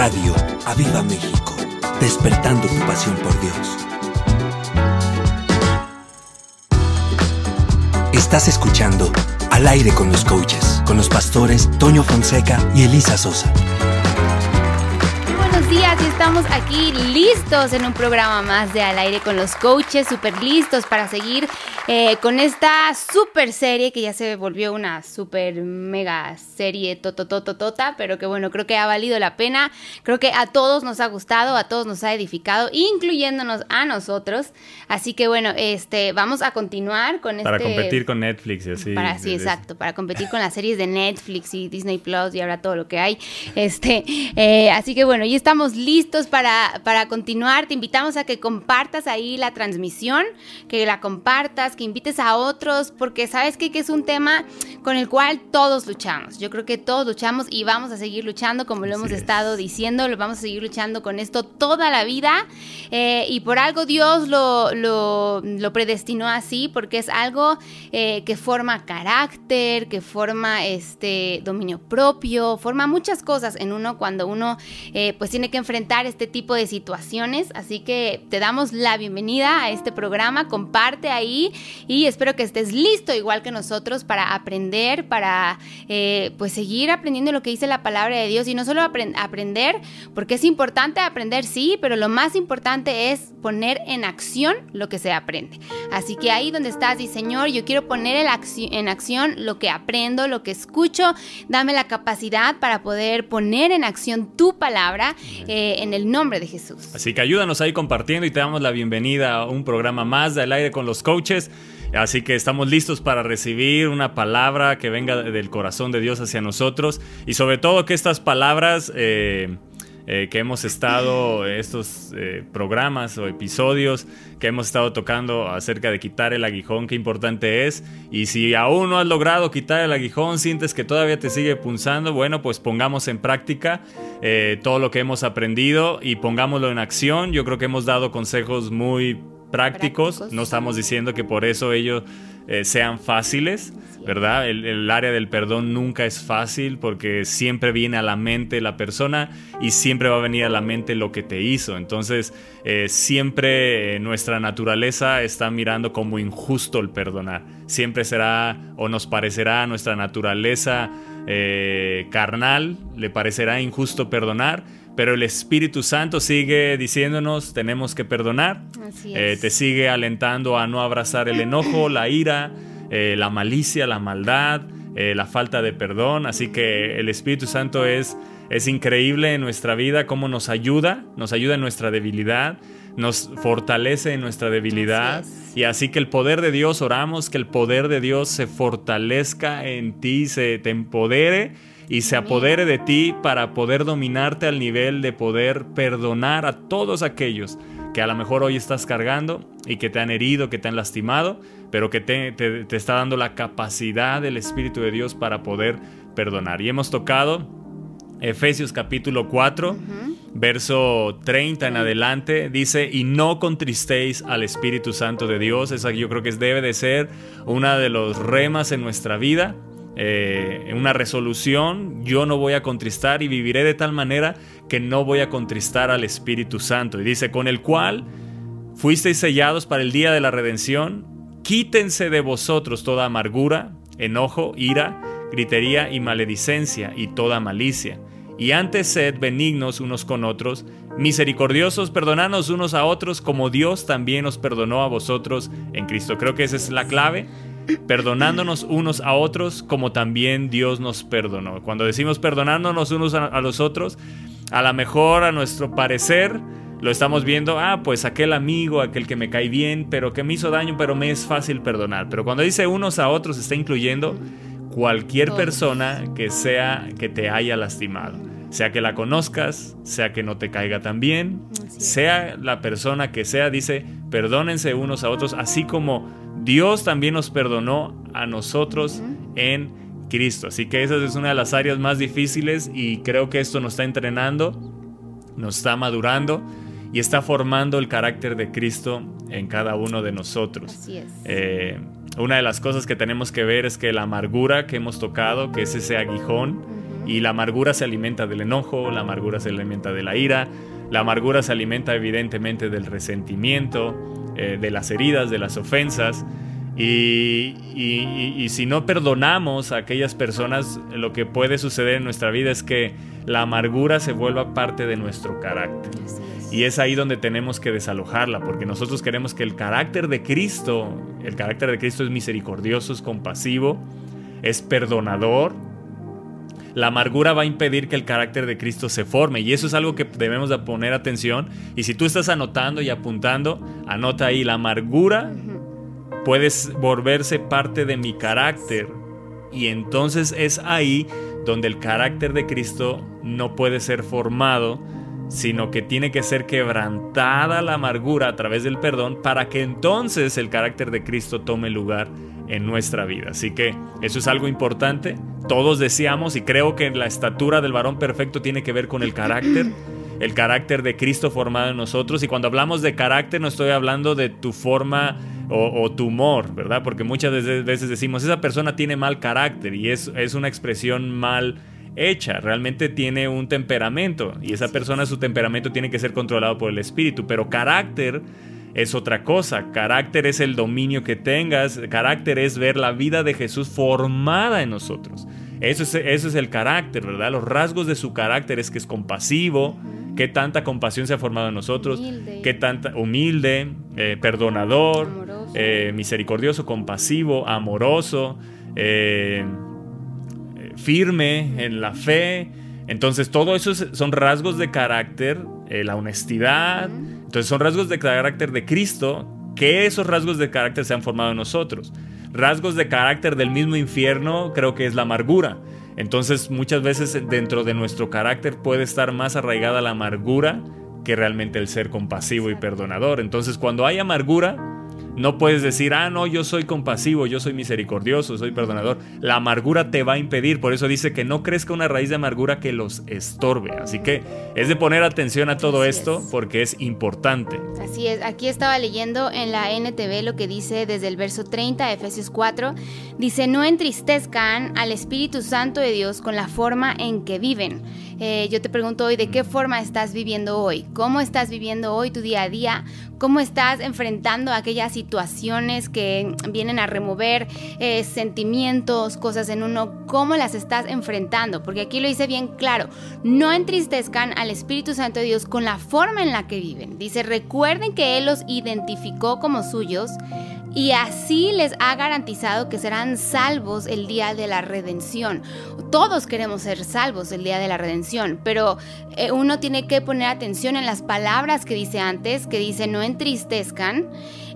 Radio Aviva México, despertando tu pasión por Dios. Estás escuchando Al aire con los coaches, con los pastores Toño Fonseca y Elisa Sosa buenos días y estamos aquí listos en un programa más de Al aire con los coaches, súper listos para seguir eh, con esta super serie que ya se volvió una super mega serie totototota, pero que bueno, creo que ha valido la pena. Creo que a todos nos ha gustado, a todos nos ha edificado, incluyéndonos a nosotros. Así que bueno, este, vamos a continuar con para este... Para competir con Netflix y así. Para, sí, exacto, para competir con las series de Netflix y Disney Plus y ahora todo lo que hay. Este, eh, así que bueno, ya estamos listos para, para continuar. Te invitamos a que compartas ahí la transmisión, que la compartas, que invites a otros, porque sabes que, es un tema con el cual todos luchamos. Yo creo que todos luchamos y vamos a seguir luchando, como lo hemos estado diciendo, lo vamos a seguir luchando con esto toda la vida. Eh, y por algo Dios lo, lo, predestinó así, porque es algo eh, que forma carácter, que forma este dominio propio, forma muchas cosas en uno cuando uno eh, pues tiene que enfrentar este tipo de situaciones. Así que te damos la bienvenida a este programa, comparte ahí y espero que estés listo igual que nosotros para aprender, para eh, pues seguir aprendiendo lo que dice la palabra de Dios y no solo aprender, porque es importante aprender, sí, pero lo más importante es poner en acción lo que se aprende. Así que ahí donde estás y Señor, yo quiero poner en acción lo que aprendo, lo que escucho, dame la capacidad para poder poner en acción tu palabra eh, en el nombre de Jesús. Así que ayúdanos ahí compartiendo y te damos la bienvenida a un programa más del aire con los coaches. Así que estamos listos para recibir una palabra que venga del corazón de Dios hacia nosotros y sobre todo que estas palabras eh, eh, que hemos estado, estos eh, programas o episodios que hemos estado tocando acerca de quitar el aguijón, qué importante es. Y si aún no has logrado quitar el aguijón, sientes que todavía te sigue punzando, bueno, pues pongamos en práctica todo lo que hemos aprendido y pongámoslo en acción. Yo creo que hemos dado consejos muy prácticos. No estamos diciendo que por eso ellos eh, sean fáciles, ¿verdad? El, área del perdón nunca es fácil porque siempre viene a la mente la persona y siempre va a venir a la mente lo que te hizo. Entonces, eh, siempre eh, nuestra naturaleza está mirando como injusto el perdonar. Siempre será o nos parecerá nuestra naturaleza carnal, le parecerá injusto perdonar pero el Espíritu Santo sigue diciéndonos tenemos que perdonar, eh, te sigue alentando a no abrazar el enojo, la ira, eh, la malicia, la maldad, eh, la falta de perdón, así que el Espíritu Santo es, es increíble en nuestra vida, cómo nos ayuda, nos ayuda en nuestra debilidad, nos fortalece en nuestra debilidad. Y así que el poder de Dios, oramos que el poder de Dios se fortalezca en ti, se te empodere y se apodere de ti para poder dominarte al nivel de poder perdonar a todos aquellos que a lo mejor hoy estás cargando y que te han herido, que te han lastimado, pero que te, está dando la capacidad del Espíritu de Dios para poder perdonar. Y hemos tocado Efesios capítulo 4, verso 30 en adelante, dice, y no contristéis al Espíritu Santo de Dios. Esa yo creo que debe de ser una de los remas en nuestra vida eh, una resolución, yo no voy a contristar y viviré de tal manera que no voy a contristar al Espíritu Santo. Y dice, con el cual fuisteis sellados para el día de la redención, quítense de vosotros toda amargura, enojo, ira, gritería y maledicencia y toda malicia. Y antes sed benignos unos con otros, misericordiosos, perdonanos unos a otros como Dios también os perdonó a vosotros en Cristo. Creo que esa es la clave perdonándonos unos a otros como también Dios nos perdonó. Cuando decimos perdonándonos unos a, los otros, a lo mejor a nuestro parecer lo estamos viendo, ah, pues aquel amigo, aquel que me cae bien, pero que me hizo daño, pero me es fácil perdonar. Pero cuando dice unos a otros está incluyendo cualquier persona que sea que te haya lastimado. Sea que la conozcas, sea que no te caiga tan bien, sea la persona que sea, dice, perdónense unos a otros, así como Dios también nos perdonó a nosotros en Cristo. Así que esa es una de las áreas más difíciles y creo que esto nos está entrenando, nos está madurando y está formando el carácter de Cristo en cada uno de nosotros. Así es. Eh, una de las cosas que tenemos que ver es que la amargura que hemos tocado, que es ese aguijón, Y la amargura se alimenta del enojo, la amargura se alimenta de la ira, la amargura se alimenta evidentemente del resentimiento, eh, de las heridas, de las ofensas. Y, y, si no perdonamos a aquellas personas, lo que puede suceder en nuestra vida es que la amargura se vuelva parte de nuestro carácter. Y es ahí donde tenemos que desalojarla, porque nosotros queremos que el carácter de Cristo, el carácter de Cristo es misericordioso, es compasivo, es perdonador. La amargura va a impedir que el carácter de Cristo se forme. Y eso es algo que debemos de poner atención. Y si tú estás anotando y apuntando, anota ahí, la amargura puede volverse parte de mi carácter. Y entonces es ahí donde el carácter de Cristo no puede ser formado sino que tiene que ser quebrantada la amargura a través del perdón para que entonces el carácter de Cristo tome lugar en nuestra vida. Así que eso es algo importante. Todos deseamos y creo que la estatura del varón perfecto tiene que ver con el carácter, el carácter de Cristo formado en nosotros. Y cuando hablamos de carácter no estoy hablando de tu forma o, tu humor, ¿verdad? Porque muchas veces decimos, esa persona tiene mal carácter y es, es una expresión mal hecha, realmente tiene un temperamento y esa persona su temperamento tiene que ser controlado por el espíritu, pero carácter es otra cosa, carácter es el dominio que tengas, carácter es ver la vida de Jesús formada en nosotros. Eso es, eso es el carácter, ¿verdad? Los rasgos de su carácter es que es compasivo, que tanta compasión se ha formado en nosotros, que tanta humilde, eh, perdonador, eh, misericordioso, compasivo, amoroso, eh, firme en la fe. Entonces, todo eso son rasgos de carácter, la honestidad. Entonces, son rasgos de carácter de Cristo, que esos rasgos de carácter se han formado en nosotros. Rasgos de carácter del mismo infierno, creo que es la amargura. Entonces, muchas veces dentro de nuestro carácter puede estar más arraigada la amargura que realmente el ser compasivo y perdonador. Entonces, cuando hay amargura, no puedes decir, ah, no, yo soy compasivo, yo soy misericordioso, soy perdonador. La amargura te va a impedir. Por eso dice que no crezca una raíz de amargura que los estorbe. Así que es de poner atención a todo esto porque es importante. Así es. Aquí estaba leyendo en la NTV lo que dice desde el verso 30 de Efesios 4. Dice, no entristezcan al Espíritu Santo de Dios con la forma en que viven. Eh, yo te pregunto hoy, ¿de qué forma estás viviendo hoy? ¿Cómo estás viviendo hoy tu día a día? ¿Cómo estás enfrentando aquellas situaciones que vienen a remover eh, sentimientos, cosas en uno? ¿Cómo las estás enfrentando? Porque aquí lo dice bien claro, no entristezcan al Espíritu Santo de Dios con la forma en la que viven. Dice, recuerden que Él los identificó como suyos y así les ha garantizado que serán salvos el día de la redención. Todos queremos ser salvos el día de la redención, pero eh, uno tiene que poner atención en las palabras que dice antes, que dice no entristezcan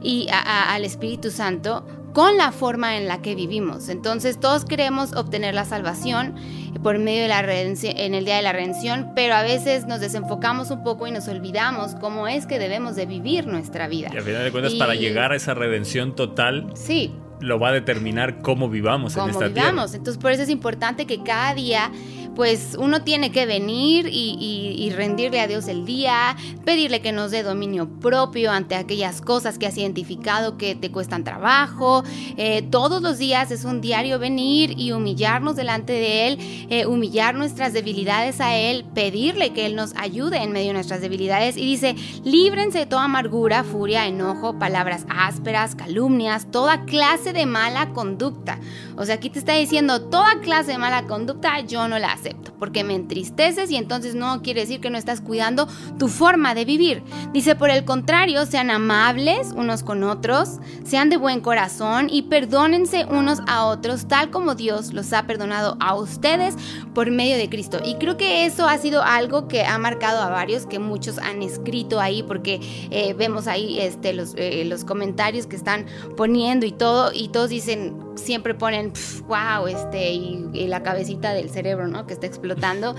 y al Espíritu Santo con la forma en la que vivimos. Entonces todos queremos obtener la salvación por medio de la redención, en el día de la redención, pero a veces nos desenfocamos un poco y nos olvidamos cómo es que debemos de vivir nuestra vida. Y a final de cuentas, para llegar a esa redención total, sí. lo va a determinar cómo vivamos en esta vivamos. Entonces por eso es importante que cada día pues uno tiene que venir y, rendirle a Dios el día, pedirle que nos dé dominio propio ante aquellas cosas que has identificado que te cuestan trabajo. Eh, todos los días es un diario venir y humillarnos delante de Él, eh, humillar nuestras debilidades a Él, pedirle que Él nos ayude en medio de nuestras debilidades. Y dice, líbrense de toda amargura, furia, enojo, palabras ásperas, calumnias, toda clase de mala conducta. O sea, aquí te está diciendo, toda clase de mala conducta yo no la porque me entristeces y entonces no quiere decir que no estás cuidando tu forma de vivir. Dice, por el contrario, sean amables unos con otros, sean de buen corazón y perdónense unos a otros, tal como Dios los ha perdonado a ustedes por medio de Cristo. Y creo que eso ha sido algo que ha marcado a varios, que muchos han escrito ahí, porque eh, vemos ahí este, los, eh, los comentarios que están poniendo y todo, y todos dicen, siempre ponen, wow, este, y, la cabecita del cerebro, ¿no? Que está explotando,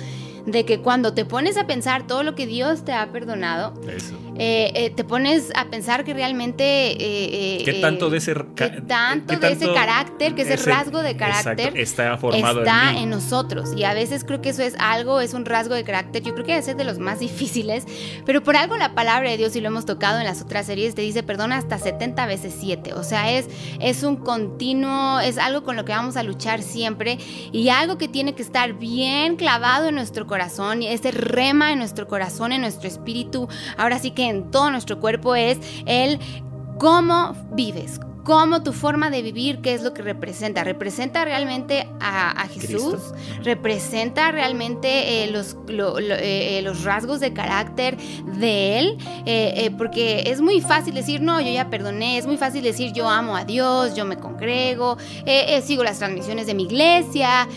de que cuando te pones a pensar todo lo que Dios te ha perdonado, eh, eh, te pones a pensar que realmente... Eh, ¿Qué tanto de ese, tanto de ese carácter, que ese, rasgo de carácter está formado está en, nosotros? Y a veces creo que eso es algo, es un rasgo de carácter, yo creo que es de los más difíciles, pero por algo la palabra de Dios, y lo hemos tocado en las otras series, te dice perdona hasta 70 veces 7. O sea, es, es un continuo, es algo con lo que vamos a luchar siempre y algo que tiene que estar bien clavado en nuestro corazón, y ese rema en nuestro corazón, en nuestro espíritu. Ahora sí que en todo nuestro cuerpo es el cómo vives, cómo tu forma de vivir, qué es lo que representa. ¿Representa realmente a, Jesús? ¿Representa realmente eh, los, eh, los rasgos de carácter de Él? Eh, porque es muy fácil decir, no, yo ya perdoné, es muy fácil decir, yo amo a Dios, yo me congrego, sigo las transmisiones de mi iglesia,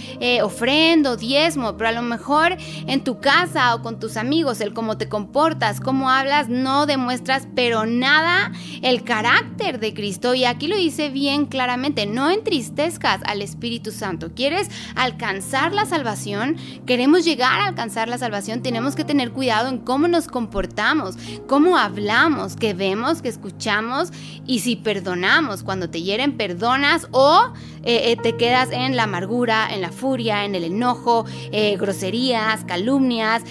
ofrendo, diezmo, pero a lo mejor en tu casa o con tus amigos, el cómo te comportas, cómo hablas, no demuestras, pero nada el carácter de Cristo. Y aquí lo dice bien claramente, no entristezcas al Espíritu Santo. ¿Quieres alcanzar la salvación? ¿Queremos llegar a alcanzar la salvación? Tenemos que tener cuidado en cómo nos comportamos, cómo hablamos, que vemos, que escuchamos y si perdonamos. Cuando te hieren, perdonas o eh, eh, te quedas en la amargura, en la furia, en el enojo, eh, groserías, calumnias,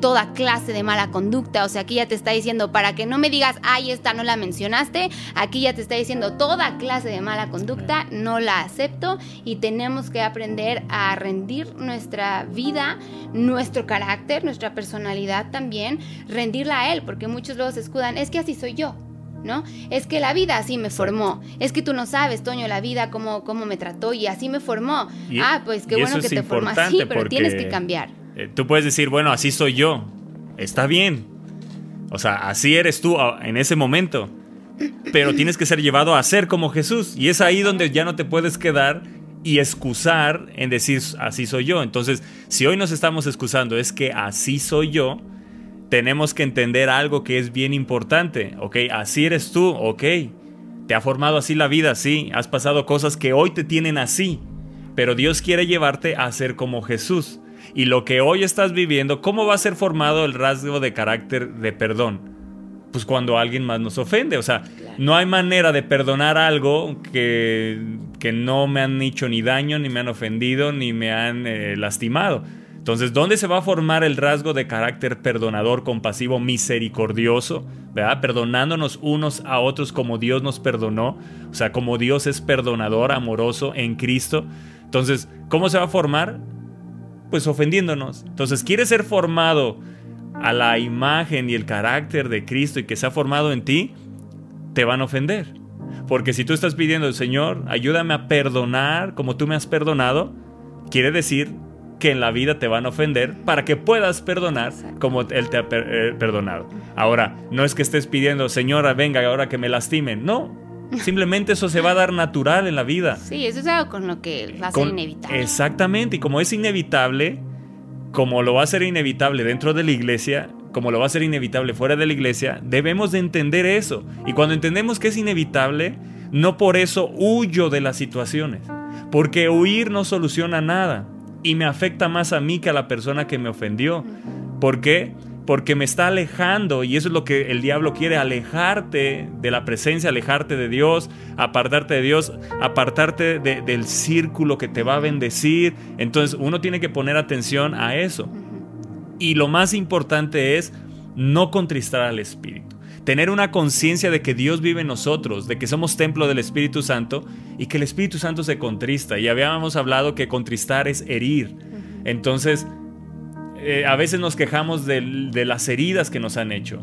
toda clase de mala conducta. O sea, aquí ya te está diciendo, para que no me digas, ay, esta no la mencionaste, aquí ya te está diciendo, toda clase de mala conducta no la acepto y tenemos que aprender a rendir nuestra vida, nuestro carácter, nuestra personalidad también, rendirla a Él, porque muchos luego se escudan, es que así soy yo. ¿no? Es que la vida así me formó. Es que tú no sabes, Toño, la vida cómo, cómo me trató y así me formó. ah, pues qué bueno que te formó así, pero tienes que cambiar. Eh, tú puedes decir, bueno, así soy yo. Está bien. O sea, así eres tú ah, en ese momento. Pero tienes que ser llevado a ser como Jesús. Y es ahí donde ya no te puedes quedar y excusar en decir, así soy yo. Entonces, si hoy nos estamos excusando es que así soy yo, tenemos que entender algo que es bien importante, ¿ok? Así eres tú, ¿ok? Te ha formado así la vida, sí, has pasado cosas que hoy te tienen así, pero Dios quiere llevarte a ser como Jesús. Y lo que hoy estás viviendo, ¿cómo va a ser formado el rasgo de carácter de perdón? Pues cuando alguien más nos ofende, o sea, no hay manera de perdonar algo que, que no me han hecho ni daño, ni me han ofendido, ni me han eh, lastimado. Entonces, ¿dónde se va a formar el rasgo de carácter perdonador, compasivo, misericordioso? ¿Verdad? Perdonándonos unos a otros como Dios nos perdonó. O sea, como Dios es perdonador, amoroso en Cristo. Entonces, ¿cómo se va a formar? Pues ofendiéndonos. Entonces, ¿quieres ser formado a la imagen y el carácter de Cristo y que se ha formado en ti? Te van a ofender. Porque si tú estás pidiendo, Señor, ayúdame a perdonar como tú me has perdonado, quiere decir que en la vida te van a ofender para que puedas perdonar como Él te ha eh, perdonado. Ahora, no es que estés pidiendo, Señora, venga ahora que me lastimen. No, simplemente eso se va a dar natural en la vida. Sí, eso es algo con lo que va a ser inevitable. Exactamente, y como es inevitable, como lo va a ser inevitable dentro de la iglesia, como lo va a ser inevitable fuera de la iglesia, debemos de entender eso. Y cuando entendemos que es inevitable, no por eso huyo de las situaciones, porque huir no soluciona nada y me afecta más a mí que a la persona que me ofendió. ¿Por qué? Porque me está alejando y eso es lo que el diablo quiere, alejarte de la presencia, alejarte de Dios, apartarte de Dios, apartarte del círculo que te va a bendecir. Entonces uno tiene que poner atención a eso. Y lo más importante es no contristar al Espíritu tener una conciencia de que Dios vive en nosotros, de que somos templo del Espíritu Santo y que el Espíritu Santo se contrista. Y habíamos hablado que contristar es herir. Entonces, eh, a veces nos quejamos de, las heridas que nos han hecho.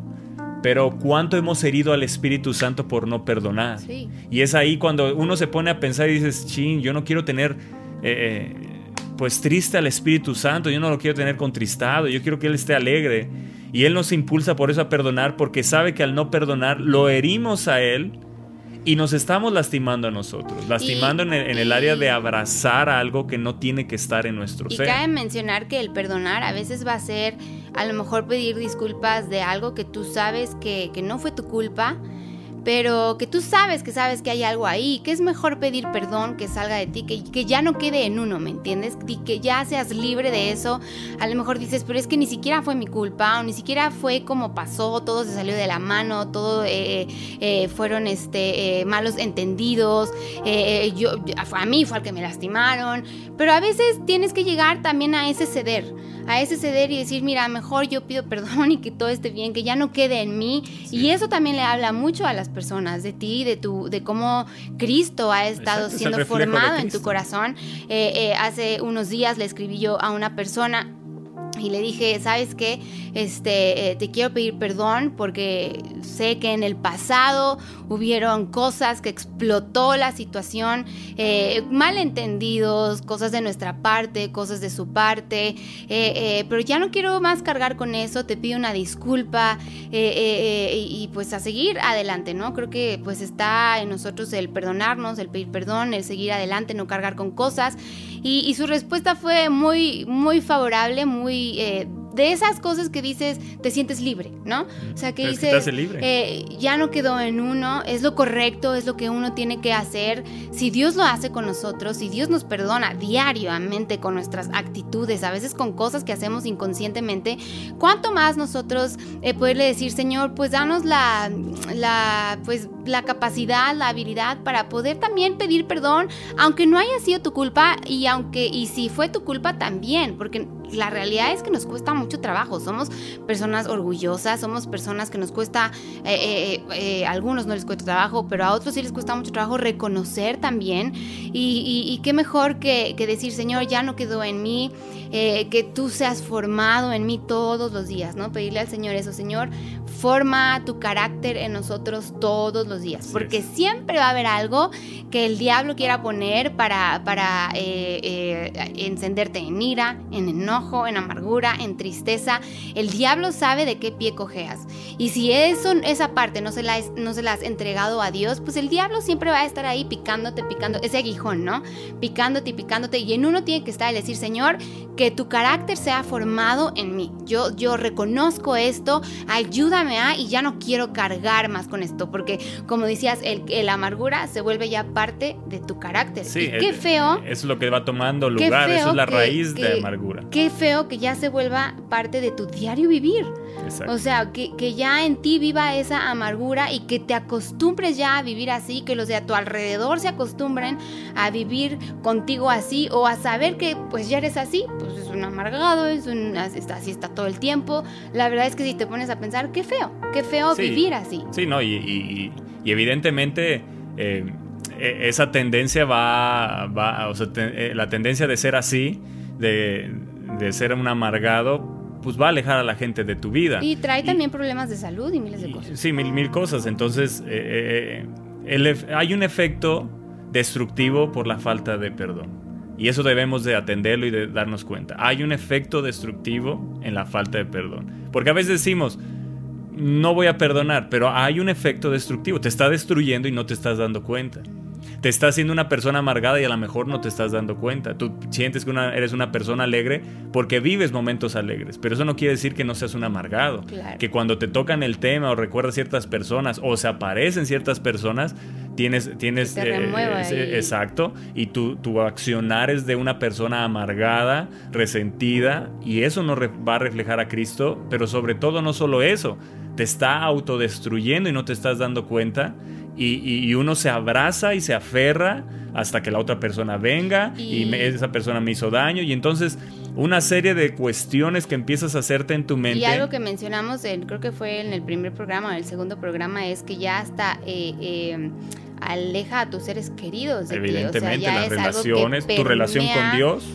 Pero ¿cuánto hemos herido al Espíritu Santo por no perdonar? Y es ahí cuando uno se pone a pensar y dices, ching, yo no quiero tener... Eh, eh, pues triste al Espíritu Santo, yo no lo quiero tener contristado, yo quiero que Él esté alegre. Y Él nos impulsa por eso a perdonar, porque sabe que al no perdonar lo herimos a Él y nos estamos lastimando a nosotros, lastimando en, el, área de abrazar algo que no tiene que estar en nuestro y ser. Y cabe mencionar que el perdonar a veces va a ser a lo mejor pedir disculpas de algo que tú sabes que, que no fue tu culpa, pero que tú sabes que sabes que hay algo ahí, que es mejor pedir perdón que salga de ti, que, que ya no quede en uno, ¿me entiendes? Y que ya seas libre de eso. A lo mejor dices, pero es que ni siquiera fue mi culpa, o ni siquiera fue como pasó, todo se salió de la mano, todo eh, eh, fueron este, eh, malos entendidos, yo, a mí fue al que me lastimaron, pero a veces tienes que llegar también a ese ceder a ese ceder y decir, mira, mejor yo pido perdón y que todo esté bien, que ya no quede en mí. Y eso también le habla mucho a las personas, de ti, de tu, de cómo Cristo ha estado siendo formado en tu corazón. Eh, eh, hace unos días le escribí yo a una persona y le dije, ¿sabes qué? Este, eh, te quiero pedir perdón porque sé que en el pasado hubieron cosas que explotó la situación, eh, malentendidos, cosas de nuestra parte, cosas de su parte, eh, pero ya no quiero más cargar con eso, te pido una disculpa y pues a seguir adelante, ¿no? Creo que pues está en nosotros el perdonarnos, el pedir perdón, el seguir adelante, no cargar con cosas. Y, su respuesta fue muy, muy favorable, muy eh, de esas cosas que dices, te sientes libre, ¿no? O sea, que dices, eh, ya no quedó en uno, es lo correcto, es lo que uno tiene que hacer. Si Dios lo hace con nosotros, si Dios nos perdona diariamente con nuestras actitudes, a veces con cosas que hacemos inconscientemente, ¿cuánto más nosotros eh, poderle decir, Señor, pues danos la, la, pues, la capacidad, la habilidad para poder también pedir perdón, aunque no haya sido tu culpa y aunque, y si fue tu culpa también, porque la realidad es que nos cuesta mucho trabajo. Somos personas orgullosas, somos personas que nos cuesta, eh, eh, eh, a algunos no les cuesta trabajo, pero a otros sí les cuesta mucho trabajo reconocer también. Y, qué mejor que, que, decir, Señor, ya no quedó en mí, que tú seas formado en mí todos los días, ¿no? Pedirle al Señor eso, Señor, forma tu carácter en nosotros todos los días, porque siempre va a haber algo que el diablo quiera poner para, para encenderte en ira, en enojo en amargura, en tristeza. El diablo sabe de qué pie cojeas. Y si eso, esa parte no se, la, no se la has entregado a Dios, pues el diablo siempre va a estar ahí picándote, picando, ese aguijón, ¿no? Picándote y picándote. Y en uno tiene que estar el decir, Señor, que tu carácter sea formado en mí. Yo, yo reconozco esto, ayúdame y ya no quiero cargar más con esto, porque como decías, el, el amargura se vuelve ya parte de tu carácter. Sí, qué feo. Es lo que va tomando lugar, eso es la raíz de amargura. Qué feo que ya se vuelva parte de tu diario vivir. O sea, que, que, ya en ti viva esa amargura y que te acostumbres ya a vivir así, que los de a tu alrededor se acostumbren a vivir contigo así o a saber que pues ya eres así, pues es un amargado, es un, así está todo el tiempo. La verdad es que si te pones a pensar, qué feo, qué feo vivir así. Sí, no, y, evidentemente... Eh, e, esa tendencia va, va o sea, eh, la tendencia de ser así, de, de ser un amargado, pues va a alejar a la gente de tu vida. Y trae también problemas de salud y miles de cosas. Sí, mil, mil cosas. Entonces, eh, eh, hay un efecto destructivo por la falta de perdón. Y eso debemos de atenderlo y de darnos cuenta. Hay un efecto destructivo en la falta de perdón. Porque a veces decimos, no voy a perdonar, pero hay un efecto destructivo. Te está destruyendo y no te estás dando cuenta te está haciendo una persona amargada y a lo mejor no te estás dando cuenta. Tú sientes que eres una persona alegre porque vives momentos alegres, pero eso no quiere decir que no seas un amargado. Que cuando te tocan el tema o recuerdas ciertas personas o se aparecen ciertas personas, tienes, tienes eh, exacto, y tu, tu accionar es de una persona amargada, resentida, y eso no va a reflejar a Cristo, pero sobre todo no solo eso, te está autodestruyendo y no te estás dando cuenta y, uno se abraza y se aferra hasta que la otra persona venga y, esa persona me hizo daño y entonces una serie de cuestiones que empiezas a hacerte en tu mente. Y algo que mencionamos, creo que fue en el primer programa o en el segundo programa, es que ya hasta eh, eh, aleja a tus seres queridos. De Evidentemente, las relaciones, tu relación con Dios,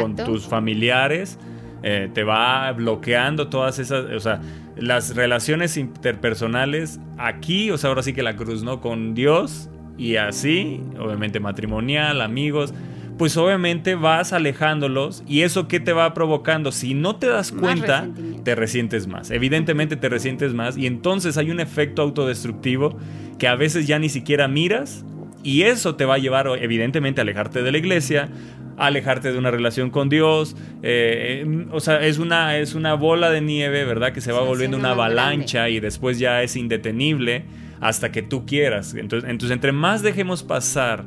con tus familiares, eh, te va bloqueando todas esas, o sea, las relaciones interpersonales aquí, o sea, ahora sí que la cruz, ¿no? Con Dios y así, obviamente matrimonial, amigos, pues obviamente vas alejándolos y eso qué te va provocando, si no te das cuenta, te resientes más, evidentemente te resientes más y entonces hay un efecto autodestructivo que a veces ya ni siquiera miras y eso te va a llevar evidentemente a alejarte de la iglesia, alejarte de una relación con Dios. Eh, eh, o sea, es una, es una bola de nieve, ¿verdad? Que se va volviendo una avalancha y después ya es indetenible. hasta que tú quieras. Entonces, entonces entre más dejemos pasar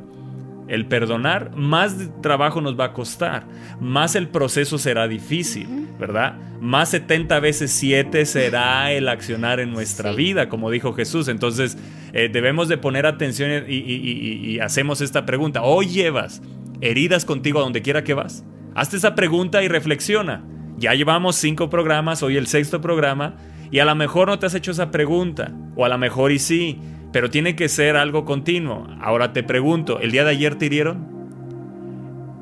el perdonar, más trabajo nos va a costar, más el proceso será difícil, ¿verdad? Más 70 veces 7 será el accionar en nuestra vida, como dijo Jesús. Entonces eh, debemos de poner atención y, y, hacemos esta pregunta. ¿Hoy llevas heridas contigo a donde quiera que vas? Hazte esa pregunta y reflexiona. Ya llevamos cinco programas, hoy el sexto programa, y a lo mejor no te has hecho esa pregunta, o a lo mejor y sí, pero tiene que ser algo continuo. Ahora te pregunto, ¿el día de ayer te hirieron?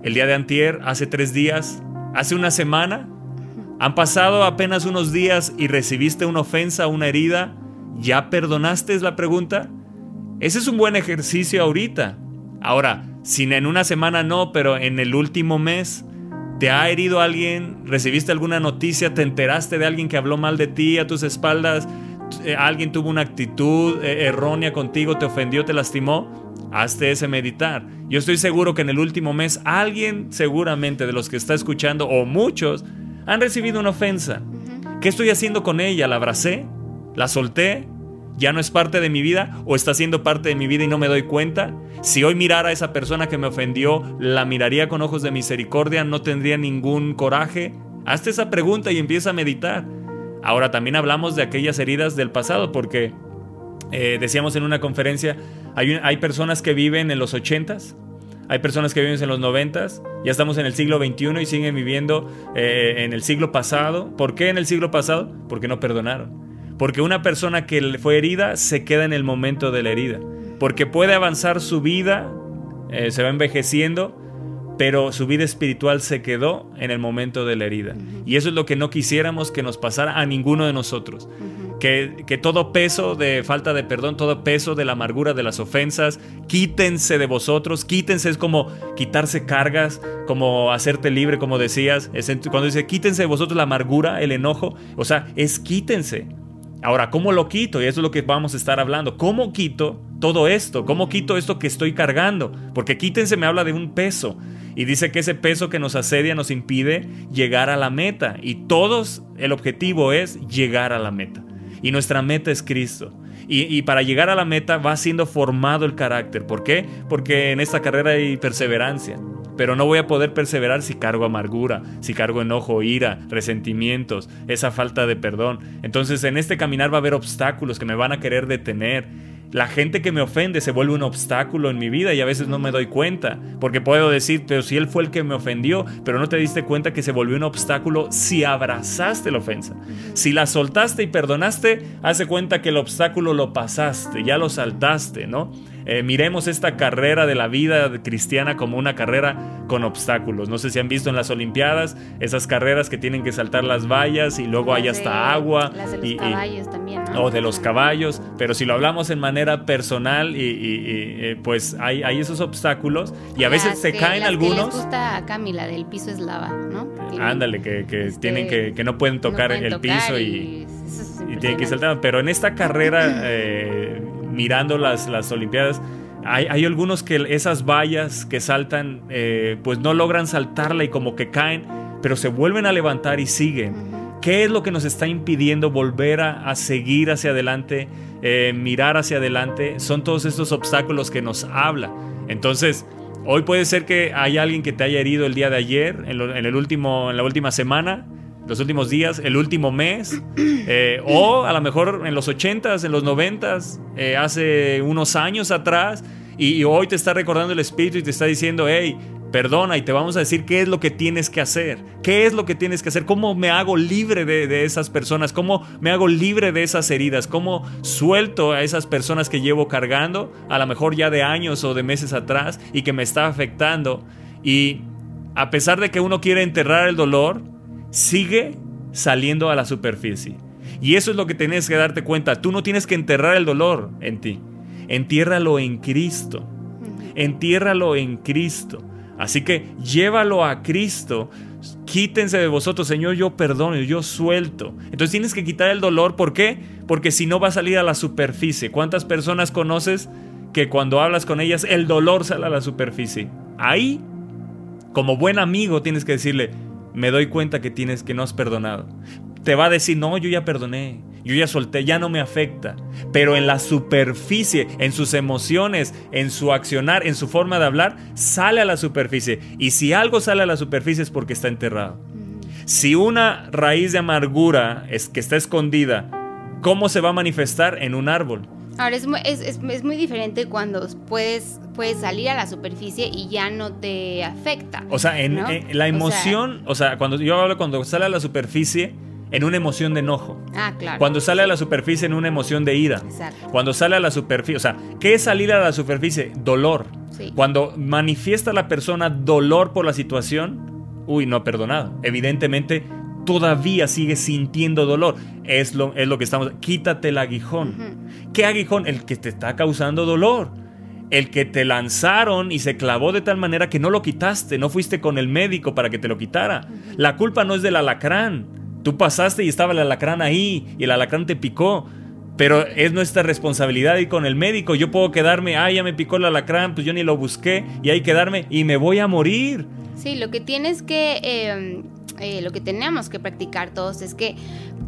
¿El día de antier? ¿Hace tres días? ¿Hace una semana? ¿Han pasado apenas unos días y recibiste una ofensa, una herida? ¿Ya perdonaste es la pregunta? Ese es un buen ejercicio ahorita. Ahora, si en una semana no, pero en el último mes, ¿te ha herido alguien? ¿Recibiste alguna noticia? ¿Te enteraste de alguien que habló mal de ti a tus espaldas? Eh, alguien tuvo una actitud eh, errónea contigo, te ofendió, te lastimó, hazte ese meditar. Yo estoy seguro que en el último mes alguien seguramente de los que está escuchando o muchos han recibido una ofensa. ¿Qué estoy haciendo con ella? ¿La abracé? ¿La solté? ¿Ya no es parte de mi vida o está siendo parte de mi vida y no me doy cuenta? Si hoy mirara a esa persona que me ofendió, ¿la miraría con ojos de misericordia? ¿No tendría ningún coraje? Hazte esa pregunta y empieza a meditar. Ahora también hablamos de aquellas heridas del pasado porque eh, decíamos en una conferencia, hay, personas que viven en los 80s, hay personas que viven en los 90s, ya estamos en el siglo XXI y siguen viviendo eh, en el siglo pasado. ¿Por qué en el siglo pasado? Porque no perdonaron. Porque una persona que fue herida se queda en el momento de la herida. Porque puede avanzar su vida, eh, se va envejeciendo, pero su vida espiritual se quedó en el momento de la herida. Y eso es lo que no quisiéramos que nos pasara a ninguno de nosotros. que, que, todo peso de falta de perdón, todo peso de la amargura, de las ofensas, quítense de vosotros, quítense, es como quitarse cargas, como hacerte libre, como decías. cuando dice quítense de vosotros la amargura, el enojo, o sea, es quítense. Ahora, ¿cómo lo quito? Y eso es lo que vamos a estar hablando. ¿Cómo quito todo esto? ¿Cómo quito esto que estoy cargando? Porque quítense me habla de un peso. Y dice que ese peso que nos asedia nos impide llegar a la meta. Y todos, el objetivo es llegar a la meta. Y nuestra meta es Cristo. Y, y, para llegar a la meta va siendo formado el carácter. ¿Por qué? Porque en esta carrera hay perseverancia. Pero no voy a poder perseverar si cargo amargura, si cargo enojo, ira, resentimientos, esa falta de perdón. Entonces en este caminar va a haber obstáculos que me van a querer detener. La gente que me ofende se vuelve un obstáculo en mi vida y a veces no me doy cuenta, porque puedo decir, pero si él fue el que me ofendió, pero no te diste cuenta que se volvió un obstáculo si abrazaste la ofensa. Si la soltaste y perdonaste, hace cuenta que el obstáculo lo pasaste, ya lo saltaste, ¿no? Eh, miremos esta carrera de la vida cristiana como una carrera con obstáculos. No sé si han visto en las Olimpiadas esas carreras que tienen que saltar las vallas y luego hay hasta agua. Las de los caballos también, O de los caballos, pero si lo hablamos en manera personal y, eh, pues hay, hay, esos obstáculos y a veces se caen algunos. Que les gusta a Camila del piso es lava, ¿no? Ándale, que, que este, tienen que, que no pueden tocar el piso y, y, tienen que saltar. Pero en esta carrera eh, mirando las, las Olimpiadas, hay, hay, algunos que esas vallas que saltan, eh, pues no logran saltarla y como que caen, pero se vuelven a levantar y siguen. ¿Qué es lo que nos está impidiendo volver a, seguir hacia adelante, eh, mirar hacia adelante? Son todos estos obstáculos que nos habla. Entonces, hoy puede ser que hay alguien que te haya herido el día de ayer, en, en el último, en la última semana, los últimos días, el último mes, eh, o a lo mejor en los 80s, en los 90s, eh, hace unos años atrás, y, hoy te está recordando el Espíritu y te está diciendo, hey, perdona y te vamos a decir qué es lo que tienes que hacer, qué es lo que tienes que hacer, cómo me hago libre de, de esas personas, cómo me hago libre de esas heridas, cómo suelto a esas personas que llevo cargando, a lo mejor ya de años o de meses atrás, y que me está afectando. Y a pesar de que uno quiere enterrar el dolor, sigue saliendo a la superficie. Y eso es lo que tienes que darte cuenta. Tú no tienes que enterrar el dolor en ti. Entiérralo en Cristo. Entiérralo en Cristo. Así que llévalo a Cristo. Quítense de vosotros, Señor, yo perdono, yo suelto. Entonces tienes que quitar el dolor. ¿Por qué? Porque si no va a salir a la superficie. ¿Cuántas personas conoces que cuando hablas con ellas el dolor sale a la superficie? Ahí, como buen amigo, tienes que decirle, me doy cuenta que tienes que no has perdonado. Te va a decir, "No, yo ya perdoné. yo ya solté, ya no me afecta. Pero en la superficie, en sus emociones, en su accionar, en su forma de hablar, sale a la superficie. Y si algo sale a la superficie es porque está enterrado. Si una raíz de amargura es que está escondida, ¿cómo se va a manifestar en un árbol? Ahora, es muy, es, muy diferente cuando puedes, puedes salir a la superficie y ya no te afecta. O sea, en, la emoción, o sea, cuando yo hablo cuando sale a la superficie, en una emoción de enojo. Ah, claro. Cuando sale a la superficie en una emoción de ira. Exacto. Cuando sale a la superficie, o sea, ¿qué es salir a la superficie? Dolor. Sí. Cuando manifiesta la persona dolor por la situación, uy, no ha perdonado. Evidentemente, todavía sigue sintiendo dolor. Es lo, es lo que estamos. Quítate el aguijón. ¿Qué aguijón? El que te está causando dolor. El que te lanzaron y se clavó de tal manera que no lo quitaste, no fuiste con el médico para que te lo quitara. La culpa no es del alacrán. Tú pasaste y estaba el alacrán ahí y el alacrán te picó. Pero es nuestra responsabilidad ir con el médico. Yo puedo quedarme, ah, ya me picó el alacrán, pues yo ni lo busqué, y ahí quedarme y me voy a morir. Sí, lo que tienes que em, eh, lo que tenemos que practicar todos es que,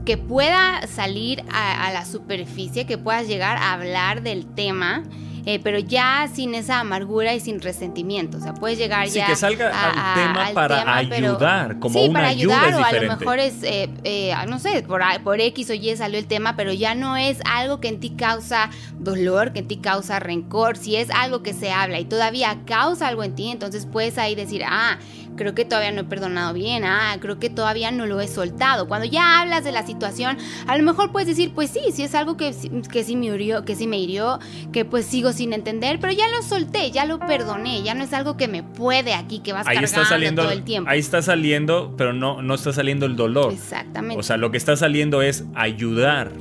que pueda salir a, la superficie, que puedas llegar a hablar del tema eh, pero ya sin esa amargura y sin resentimiento. O sea, puedes llegar sí, ya. que salga al tema para ayudar, como sí, una para ayudar, ayudar, o a lo mejor es, eh, eh, no sé, por, por X o Y salió el tema, pero ya no es algo que en ti causa dolor, que en ti causa rencor. Si es algo que se habla y todavía causa algo en ti, entonces puedes ahí decir, ah, creo que todavía no he perdonado bien, ah, creo que todavía no lo he soltado. Cuando ya hablas de la situación, a lo mejor puedes decir, pues sí, si es algo que, que sí me hirió, que sí me hirió, que pues sigo sin entender, pero ya lo solté, ya lo perdoné, ya no es algo que me puede aquí, que vas ahí cargando está saliendo, todo el tiempo. Ahí está saliendo, pero no, no está saliendo el dolor. Exactamente. O sea, lo que está saliendo es ayudar.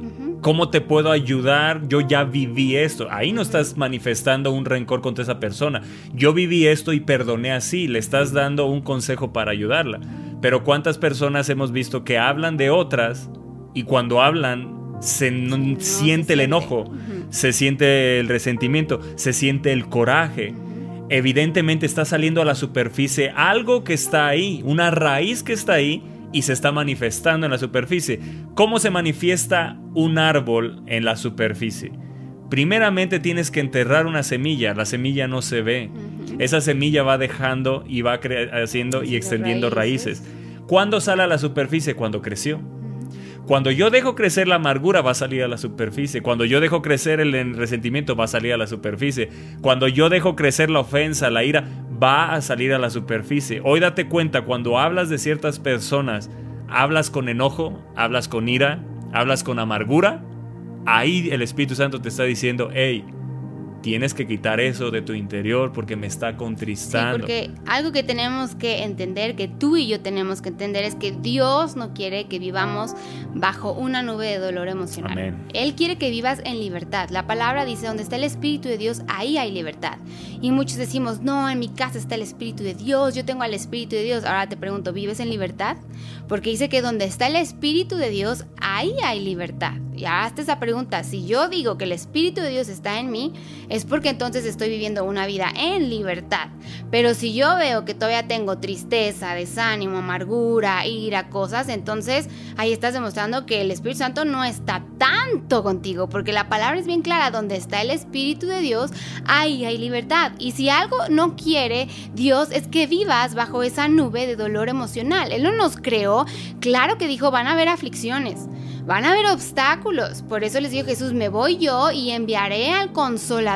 ¿Cómo te puedo ayudar? Yo ya viví esto. Ahí no estás manifestando un rencor contra esa persona. Yo viví esto y perdoné así. Le estás dando un consejo para ayudarla. Pero ¿cuántas personas hemos visto que hablan de otras y cuando hablan se siente el enojo, se siente el resentimiento, se siente el coraje? Evidentemente está saliendo a la superficie algo que está ahí, una raíz que está ahí y se está manifestando en la superficie. ¿Cómo se manifiesta un árbol en la superficie? Primeramente tienes que enterrar una semilla, la semilla no se ve. Esa semilla va dejando y va haciendo y extendiendo raíces. ¿Cuándo sale a la superficie? Cuando creció. Cuando yo dejo crecer la amargura va a salir a la superficie. Cuando yo dejo crecer el resentimiento va a salir a la superficie. Cuando yo dejo crecer la ofensa, la ira, va a salir a la superficie. Hoy date cuenta, cuando hablas de ciertas personas, hablas con enojo, hablas con ira, hablas con amargura, ahí el Espíritu Santo te está diciendo, hey, tienes que quitar eso de tu interior porque me está contristando. Sí, porque algo que tenemos que entender, que tú y yo tenemos que entender, es que Dios no quiere que vivamos bajo una nube de dolor emocional. Amén. Él quiere que vivas en libertad. La palabra dice, donde está el Espíritu de Dios, ahí hay libertad. Y muchos decimos, no, en mi casa está el Espíritu de Dios, yo tengo al Espíritu de Dios. Ahora te pregunto, ¿vives en libertad? Porque dice que donde está el Espíritu de Dios, ahí hay libertad. Y hazte esa pregunta, si yo digo que el Espíritu de Dios está en mí, es porque entonces estoy viviendo una vida en libertad. Pero si yo veo que todavía tengo tristeza, desánimo, amargura, ira, cosas, entonces ahí estás demostrando que el Espíritu Santo no está tanto contigo, porque la palabra es bien clara, donde está el Espíritu de Dios, ahí hay libertad. Y si algo no quiere Dios es que vivas bajo esa nube de dolor emocional. Él no nos creó, claro que dijo, van a haber aflicciones. Van a haber obstáculos. Por eso les dijo Jesús, me voy yo y enviaré al consolador.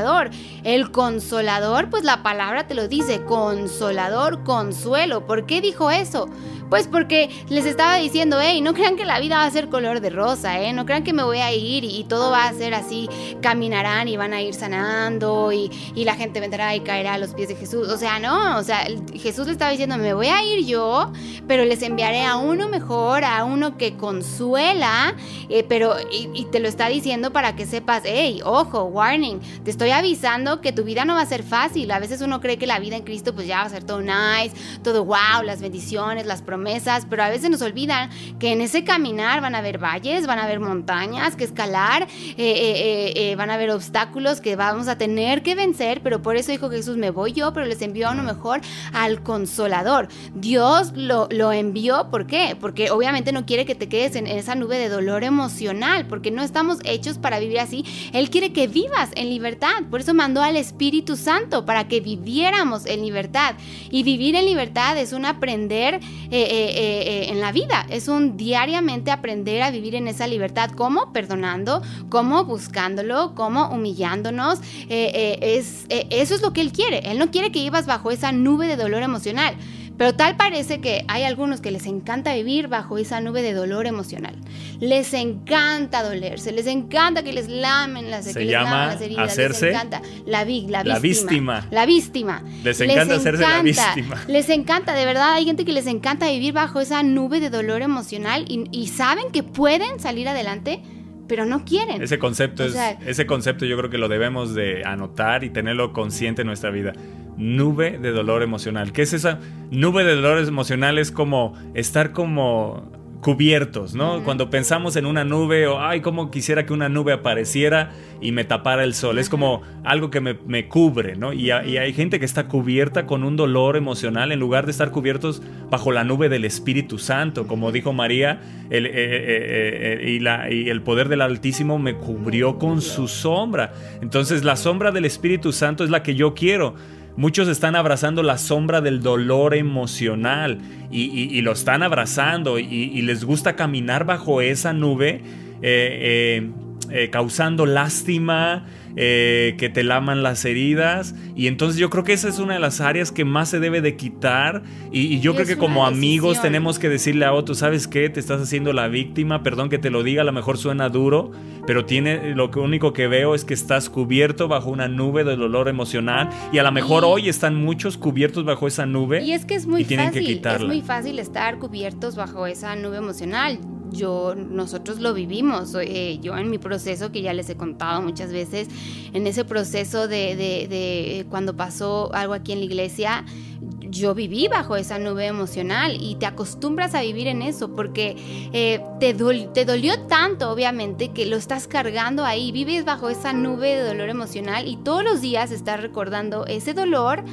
El consolador, pues la palabra te lo dice, consolador, consuelo. ¿Por qué dijo eso? Pues porque les estaba diciendo, hey, no crean que la vida va a ser color de rosa, ¿eh? No crean que me voy a ir y, todo va a ser así, caminarán y van a ir sanando y, y, la gente vendrá y caerá a los pies de Jesús. O sea, no, o sea, Jesús le estaba diciendo, me voy a ir yo, pero les enviaré a uno mejor, a uno que consuela, eh, pero y, te lo está diciendo para que sepas, hey, ojo, warning, te estoy avisando que tu vida no va a ser fácil. A veces uno cree que la vida en Cristo pues ya va a ser todo nice, todo wow, las bendiciones, las promesas promesas, pero a veces nos olvidan que en ese caminar van a haber valles, van a haber montañas que escalar, eh, eh, eh, van a haber obstáculos que vamos a tener que vencer, pero por eso dijo Jesús, me voy yo, pero les envió a uno mejor al consolador. Dios lo, lo envió, ¿por qué? Porque obviamente no quiere que te quedes en esa nube de dolor emocional, porque no estamos hechos para vivir así. Él quiere que vivas en libertad, por eso mandó al Espíritu Santo, para que viviéramos en libertad. Y vivir en libertad es un aprender eh, eh, en la vida, es un diariamente aprender a vivir en esa libertad, como perdonando, como buscándolo, como humillándonos. es, eso es lo que Él quiere. Él no quiere que vivas bajo esa nube de dolor emocional. Pero tal parece que hay algunos que les encanta vivir bajo esa nube de dolor emocional. Les encanta dolerse, les encanta que les lamen las, Se llama las heridas, hacerse les encanta la, la, la víctima. La víctima. Les encanta hacerse la víctima. Les encanta, de verdad, hay gente que les encanta vivir bajo esa nube de dolor emocional y, saben que pueden salir adelante pero no quieren. Ese concepto es, ese concepto yo creo que lo debemos de anotar y tenerlo consciente en nuestra vida nube de dolor emocional. ¿Qué es esa nube de dolor emocional? Es como estar como cubiertos, ¿no? Cuando pensamos en una nube o, ay, cómo quisiera que una nube apareciera y me tapara el sol. Es como algo que me, cubre, ¿no? Y, hay gente que está cubierta con un dolor emocional en lugar de estar cubiertos bajo la nube del Espíritu Santo. Como dijo María, el, eh, eh, eh, y, la, y el poder del Altísimo me cubrió con su sombra. Entonces la sombra del Espíritu Santo es la que yo quiero Muchos están abrazando la sombra del dolor emocional y, lo están abrazando y, les gusta caminar bajo esa nube eh, eh, eh, causando lástima, que te laman las heridas. Y entonces yo creo que esa es una de las áreas que más se debe de quitar. Y, yo creo que como amigos tenemos que decirle a otro, ¿sabes qué? Te estás haciendo la víctima, perdón que te lo diga, a lo mejor suena duro, pero tiene, lo único que veo es que estás cubierto bajo una nube de dolor emocional. Y a lo mejor hoy están muchos cubiertos bajo esa nube. Y es que es muy fácil, es muy fácil estar cubiertos bajo esa nube emocional yo, nosotros lo vivimos. Eh, yo en mi proceso, que ya les he contado muchas veces, en ese proceso de, de, de cuando pasó algo aquí en la iglesia, yo viví bajo esa nube emocional y te acostumbras a vivir en eso porque eh, te, te, dolió tanto, obviamente, que lo estás cargando ahí, vives bajo esa nube de dolor emocional y todos los días estás recordando ese dolor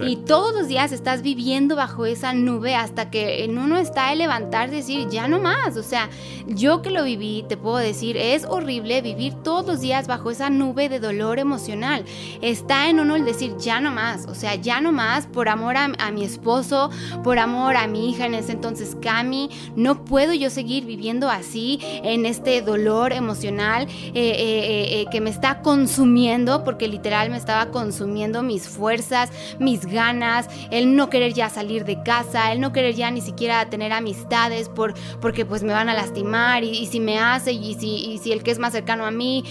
y todos los días estás viviendo bajo esa nube hasta que en uno está el levantarse y decir, ya no más, o sea, yo que lo viví, te puedo decir, es horrible vivir todos los días bajo esa nube de dolor emocional. Está en uno el decir, ya no más, o sea, ya no más por amor a a mi esposo, por amor a mi hija en ese entonces, Cami. No puedo yo seguir viviendo así, en este dolor emocional eh, eh, eh, que me está consumiendo, porque literal me estaba consumiendo mis fuerzas, mis ganas, el no querer ya salir de casa, el no querer ya ni siquiera tener amistades por, porque pues me van a lastimar y, si me hace y si, si, el que es más cercano a mí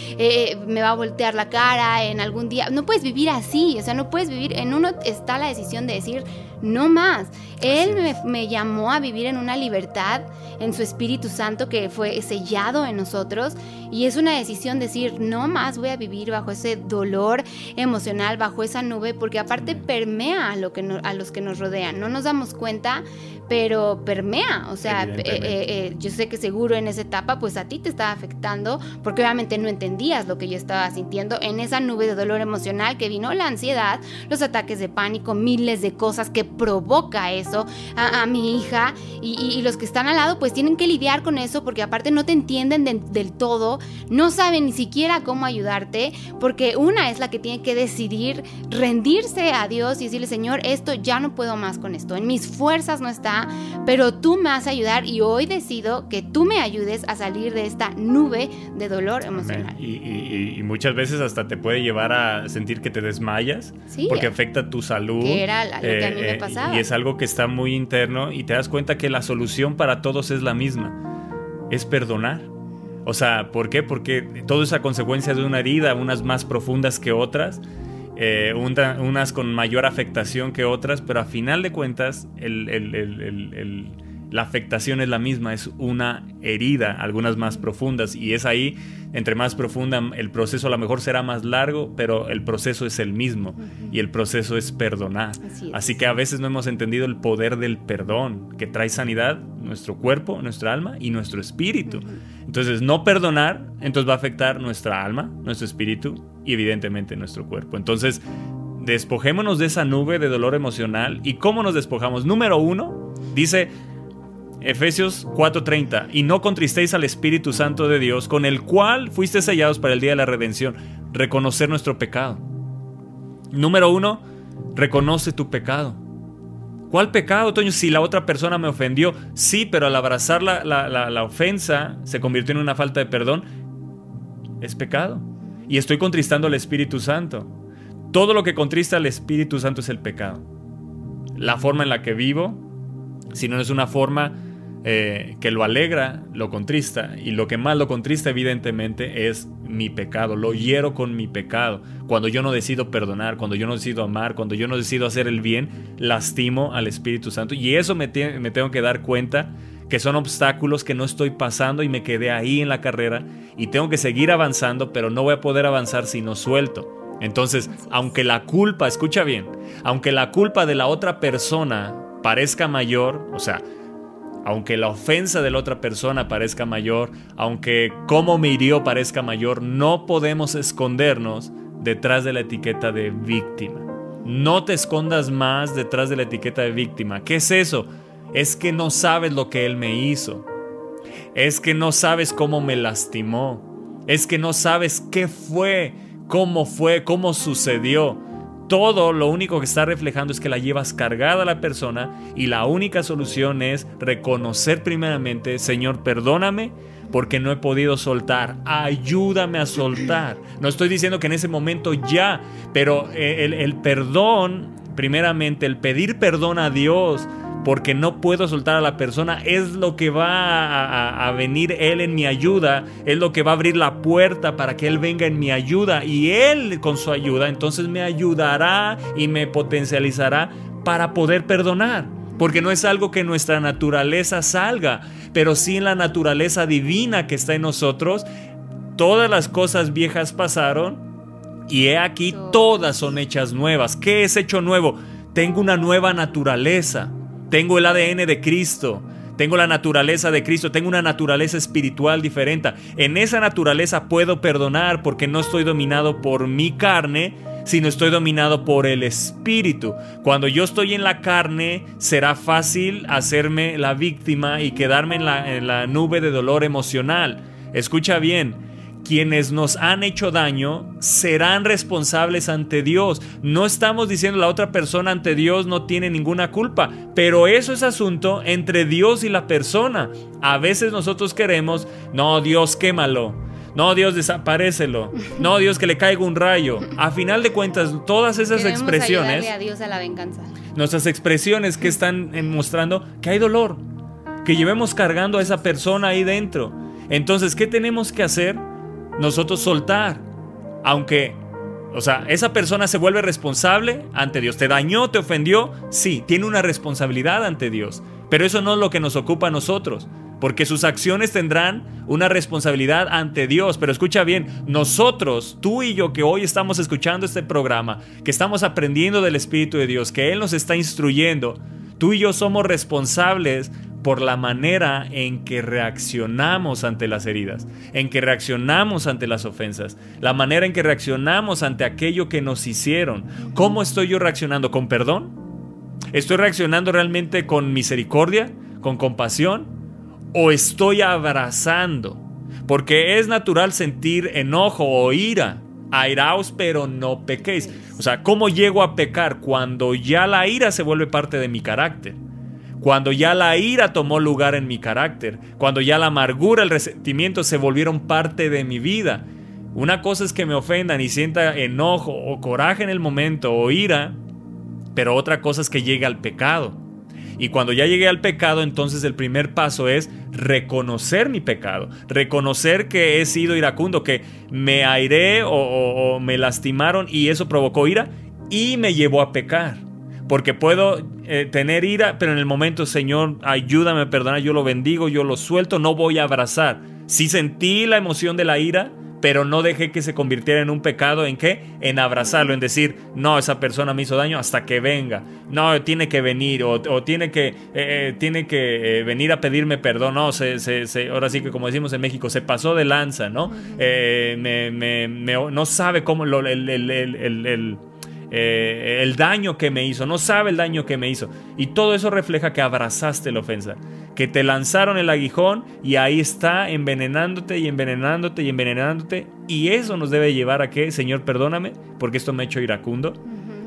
me va a voltear la cara en algún día. No puedes vivir así, o sea, no puedes vivir, en uno está la decisión de decir, no más. Él me, llamó a vivir en una libertad, en su Espíritu Santo que fue sellado en nosotros. Y es una decisión decir, no más voy a vivir bajo ese dolor emocional, bajo esa nube, porque aparte permea a, lo que a los que nos rodean. No nos damos cuenta, pero permea. O sea, eh, eh, eh, yo sé que seguro en esa etapa, pues a ti te estaba afectando, porque obviamente no entendías lo que yo estaba sintiendo en esa nube de dolor emocional que vino la ansiedad, los ataques de pánico, miles de cosas que provoca eso a, mi hija y, los que están al lado pues tienen que lidiar con eso porque aparte no te entienden del todo, no saben ni siquiera cómo ayudarte porque una es la que tiene que decidir rendirse a Dios y decirle Señor, esto ya no puedo más con esto, en mis fuerzas no está, pero tú me vas a ayudar y hoy decido que tú me ayudes a salir de esta nube de dolor emocional. Y, muchas veces hasta te puede llevar a sentir que te desmayas porque afecta tu salud. Que era lo que a mí me eh. Y es algo que está muy interno y te das cuenta que la solución para todos es la misma, es perdonar. O sea, ¿por qué? Porque todo es a consecuencia de una herida, unas más profundas que otras, eh, unas con mayor afectación que otras, pero a final de cuentas, la afectación es la misma, es una herida, algunas más profundas, y es ahí, entre más profunda, el proceso a lo mejor será más largo, pero el proceso es el mismo, y el proceso es perdonar. Así, que a veces no hemos entendido el poder del perdón, que trae sanidad, nuestro cuerpo, nuestra alma y nuestro espíritu. Entonces, no perdonar, entonces va a afectar nuestra alma, nuestro espíritu y evidentemente nuestro cuerpo. Entonces, despojémonos de esa nube de dolor emocional. ¿Y cómo nos despojamos? Número uno, dice Efesios 4:30, y no contristéis al Espíritu Santo de Dios, con el cual fuiste sellados para el día de la redención, reconocer nuestro pecado. Número uno, reconoce tu pecado. ¿Cuál pecado, Toño? Si la otra persona me ofendió, sí, pero al abrazar la, la ofensa se convirtió en una falta de perdón, es pecado. Y estoy contristando al Espíritu Santo. Todo lo que contrista al Espíritu Santo es el pecado. La forma en la que vivo, si no es una forma eh, que lo alegra, lo contrista, y lo que más lo contrista evidentemente es mi pecado, lo hiero con mi pecado. Cuando yo no decido perdonar, cuando yo no decido amar, cuando yo no decido hacer el bien, lastimo al Espíritu Santo. Y eso me, me tengo que dar cuenta que son obstáculos que no estoy pasando y me quedé ahí en la carrera y tengo que seguir avanzando, pero no voy a poder avanzar si no suelto. Entonces, aunque la culpa, escucha bien, aunque la culpa de la otra persona parezca mayor, o sea, aunque la ofensa de la otra persona parezca mayor, aunque cómo me hirió parezca mayor, no podemos escondernos detrás de la etiqueta de víctima. No te escondas más detrás de la etiqueta de víctima. ¿Qué es eso? Es que no sabes lo que él me hizo. Es que no sabes cómo me lastimó. Es que no sabes qué fue, cómo fue, cómo sucedió todo lo único que está reflejando es que la llevas cargada a la persona y la única solución es reconocer primeramente, Señor, perdóname porque no he podido soltar, ayúdame a soltar. No estoy diciendo que en ese momento ya, pero el, el perdón, primeramente, el pedir perdón a Dios, porque no puedo soltar a la persona, es lo que va a, venir Él en mi ayuda, es lo que va a abrir la puerta para que Él venga en mi ayuda y Él con su ayuda entonces me ayudará y me potencializará para poder perdonar. Porque no es algo que nuestra naturaleza salga, pero sí en la naturaleza divina que está en nosotros. Todas las cosas viejas pasaron y he aquí todas son hechas nuevas. ¿Qué es hecho nuevo? Tengo una nueva naturaleza. Tengo el ADN de Cristo. Tengo la naturaleza de Cristo, tengo una naturaleza espiritual diferente. En esa naturaleza puedo perdonar porque no estoy dominado por mi carne, sino estoy dominado por el Espíritu. Cuando yo estoy en la carne, será fácil hacerme la víctima y quedarme en la, en la nube de dolor emocional. Escucha bien, quienes nos han hecho daño serán responsables ante Dios. No estamos diciendo la otra persona ante Dios no tiene ninguna culpa, pero eso es asunto entre Dios y la persona. A veces nosotros queremos, no, Dios quémalo. No, Dios desaparecelo. No, Dios que le caiga un rayo. A final de cuentas, todas esas expresiones. A Dios a la venganza. Nuestras expresiones que están mostrando que hay dolor, que llevemos cargando a esa persona ahí dentro. Entonces, ¿qué tenemos que hacer? Nosotros soltar. Aunque, o sea, esa persona se vuelve responsable ante Dios. ¿Te dañó, te ofendió? Sí, tiene una responsabilidad ante Dios. Pero eso no es lo que nos ocupa a nosotros. Porque sus acciones tendrán una responsabilidad ante Dios. Pero escucha bien, nosotros, tú y yo que hoy estamos escuchando este programa, que estamos aprendiendo del Espíritu de Dios, que Él nos está instruyendo, tú y yo somos responsables por la manera en que reaccionamos ante las heridas, en que reaccionamos ante las ofensas, la manera en que reaccionamos ante aquello que nos hicieron. ¿Cómo estoy yo reaccionando? ¿Con perdón? ¿Estoy reaccionando realmente con misericordia, con compasión? ¿O estoy abrazando? Porque es natural sentir enojo o ira. Airaos, pero no pequéis. O sea, ¿cómo llego a pecar? Cuando ya la ira se vuelve parte de mi carácter cuando ya la ira tomó lugar en mi carácter, cuando ya la amargura, el resentimiento se volvieron parte de mi vida. Una cosa es que me ofendan y sienta enojo o coraje en el momento o ira, pero otra cosa es que llegue al pecado. Y cuando ya llegué al pecado, entonces el primer paso es reconocer mi pecado, reconocer que he sido iracundo, que me airé o, o me lastimaron y eso provocó ira y me llevó a pecar. Porque puedo eh, tener ira, pero en el momento, Señor, ayúdame, perdona, yo lo bendigo, yo lo suelto, no voy a abrazar. Si sentí la emoción de la ira, pero no dejé que se convirtiera en un pecado. ¿En qué? En abrazarlo, en decir, no, esa persona me hizo daño hasta que venga. No, tiene que venir o, tiene que, eh, eh, tiene que eh, venir a pedirme perdón. No, se, se, ahora sí que como decimos en México, se pasó de lanza, ¿no? me, no sabe cómo lo, el, el eh, el daño que me hizo, no sabe el daño que me hizo. Y todo eso refleja que abrazaste la ofensa, que te lanzaron el aguijón y ahí está envenenándote y envenenándote y envenenándote. Y eso nos debe llevar a que, Señor, perdóname porque esto me ha hecho iracundo.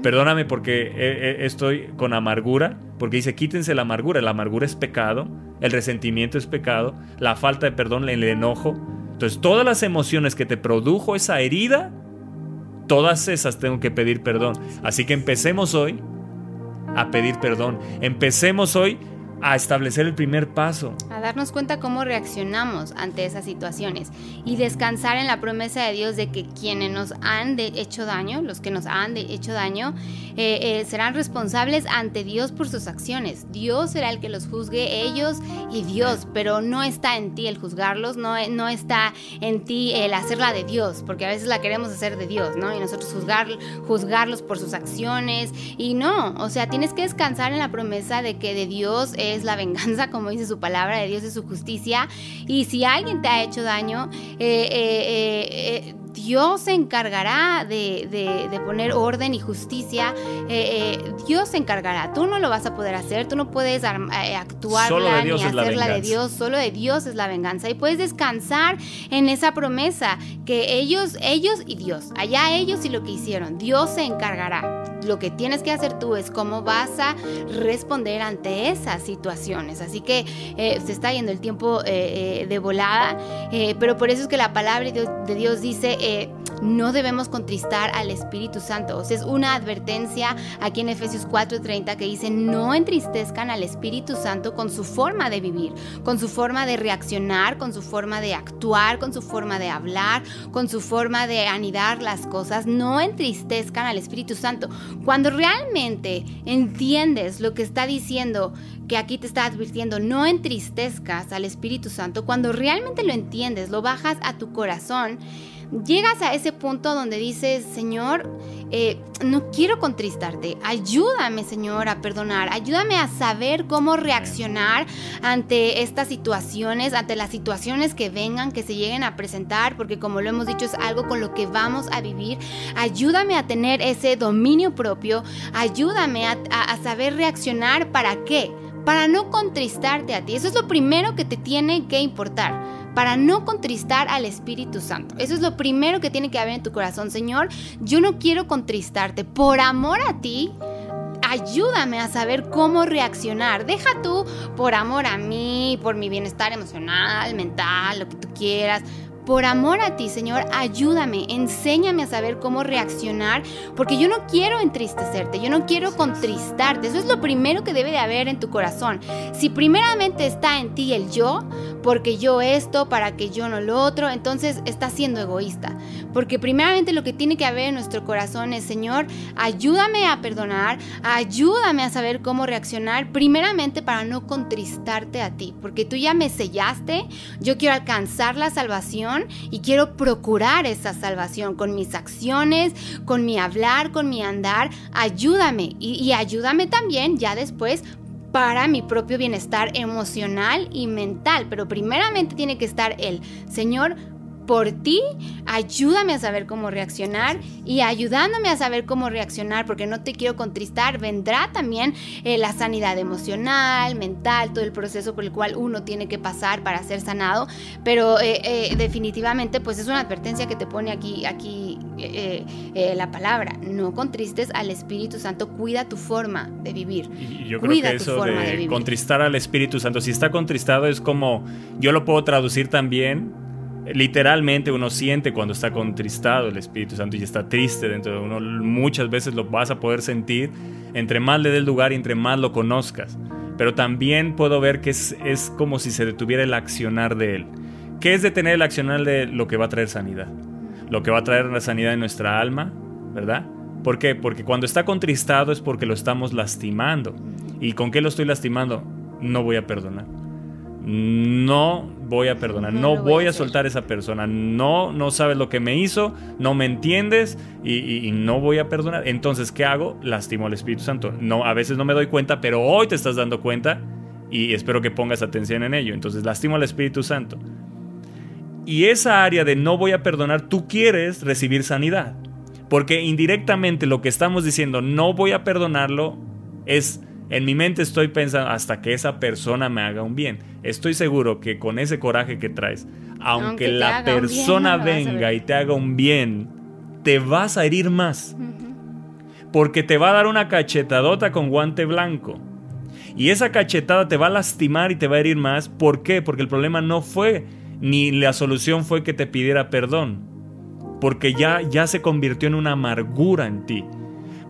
Perdóname porque estoy con amargura, porque dice quítense la amargura. La amargura es pecado, el resentimiento es pecado, la falta de perdón, el enojo. Entonces todas las emociones que te produjo esa herida, todas esas tengo que pedir perdón. Así que empecemos hoy a pedir perdón. Empecemos hoy a establecer el primer paso. A darnos cuenta cómo reaccionamos ante esas situaciones y descansar en la promesa de Dios de que quienes nos han hecho daño, los que nos han hecho daño, eh, eh, serán responsables ante Dios por sus acciones. Dios será el que los juzgue, ellos y Dios, pero no está en ti el juzgarlos, no, no está en ti el hacerla de Dios, porque a veces la queremos hacer de Dios, ¿no? Y nosotros juzgar, juzgarlos por sus acciones y no, o sea, tienes que descansar en la promesa de que de Dios es la venganza, como dice su palabra, de Dios es su justicia. Y si alguien te ha hecho daño, eh, eh, eh, Dios se encargará de, poner orden y justicia. Dios se encargará. Tú no lo vas a poder hacer. Tú no puedes actuar ni hacerla de Dios. Solo de Dios es la venganza. Y puedes descansar en esa promesa que ellos, ellos y Dios, allá ellos y lo que hicieron, Dios se encargará lo que tienes que hacer tú es cómo vas a responder ante esas situaciones. Así que eh, se está yendo el tiempo eh, eh, de volada, pero por eso es que la palabra de Dios dice, no debemos contristar al Espíritu Santo. O sea, es una advertencia aquí en Efesios 4:30 que dice, no entristezcan al Espíritu Santo con su forma de vivir, con su forma de reaccionar, con su forma de actuar, con su forma de hablar, con su forma de anidar las cosas. No entristezcan al Espíritu Santo. Cuando realmente entiendes lo que está diciendo, que aquí te está advirtiendo, no entristezcas al Espíritu Santo, cuando realmente lo entiendes, lo bajas a tu corazón, llegas a ese punto donde dices, Señor, eh, no quiero contristarte, ayúdame, Señor, a perdonar, ayúdame a saber cómo reaccionar ante estas situaciones, ante las situaciones que vengan, que se lleguen a presentar, porque como lo hemos dicho, es algo con lo que vamos a vivir. Ayúdame a tener ese dominio propio, ayúdame a, a saber reaccionar. Para qué para no contristarte a ti. Eso es lo primero que te tiene que importar para no contristar al Espíritu Santo. Eso es lo primero que tiene que haber en tu corazón. Señor, yo no quiero contristarte. Por amor a ti, ayúdame a saber cómo reaccionar. Deja tú por amor a mí, por mi bienestar emocional, mental, lo que tú quieras por amor a ti, Señor, ayúdame, enséñame a saber cómo reaccionar, porque yo no quiero entristecerte, yo no quiero contristarte. Eso es lo primero que debe de haber en tu corazón. Si primeramente está en ti el yo, porque yo esto, para que yo no lo otro, entonces estás siendo egoísta. Porque primeramente lo que tiene que haber en nuestro corazón es, Señor, ayúdame a perdonar, ayúdame a saber cómo reaccionar, primeramente para no contristarte a ti, porque tú ya me sellaste, yo quiero alcanzar la salvación y quiero procurar esa salvación con mis acciones, con mi hablar, con mi andar. Ayúdame y, ayúdame también ya después para mi propio bienestar emocional y mental. Pero primeramente tiene que estar el Señor, por ti, ayúdame a saber cómo reaccionar y ayudándome a saber cómo reaccionar, porque no te quiero contristar, vendrá también eh, la sanidad emocional, mental, todo el proceso por el cual uno tiene que pasar para ser sanado, pero eh, eh, definitivamente pues es una advertencia que te pone aquí, aquí la palabra, no contristes al Espíritu Santo, cuida tu forma de vivir. Y yo creo que eso de contristar al Espíritu Santo, si está contristado es como, yo lo puedo traducir también literalmente uno siente cuando está contristado el Espíritu Santo y está triste dentro de uno. Muchas veces lo vas a poder sentir entre más le dé el lugar y entre más lo conozcas. Pero también puedo ver que es, es como si se detuviera el accionar de Él. ¿Qué es detener el accionar de lo que va a traer sanidad? Lo que va a traer la sanidad en nuestra alma, ¿verdad? ¿Por qué? Porque cuando está contristado es porque lo estamos lastimando. ¿Y con qué lo estoy lastimando? No voy a perdonar. No voy a perdonar, no, voy, a, soltar a esa persona, no, no sabes lo que me hizo, no me entiendes y, no voy a perdonar. Entonces, ¿qué hago? Lastimo al Espíritu Santo. No, a veces no me doy cuenta, pero hoy te estás dando cuenta y espero que pongas atención en ello. Entonces, lastimo al Espíritu Santo. Y esa área de no voy a perdonar, tú quieres recibir sanidad. Porque indirectamente lo que estamos diciendo, no voy a perdonarlo, es en mi mente estoy pensando hasta que esa persona me haga un bien. Estoy seguro que con ese coraje que traes, aunque, la persona venga y te haga un bien, te vas a herir más. Porque te va a dar una cachetadota con guante blanco. Y esa cachetada te va a lastimar y te va a herir más. ¿Por qué? Porque el problema no fue ni la solución fue que te pidiera perdón, porque ya, ya se convirtió en una amargura en ti.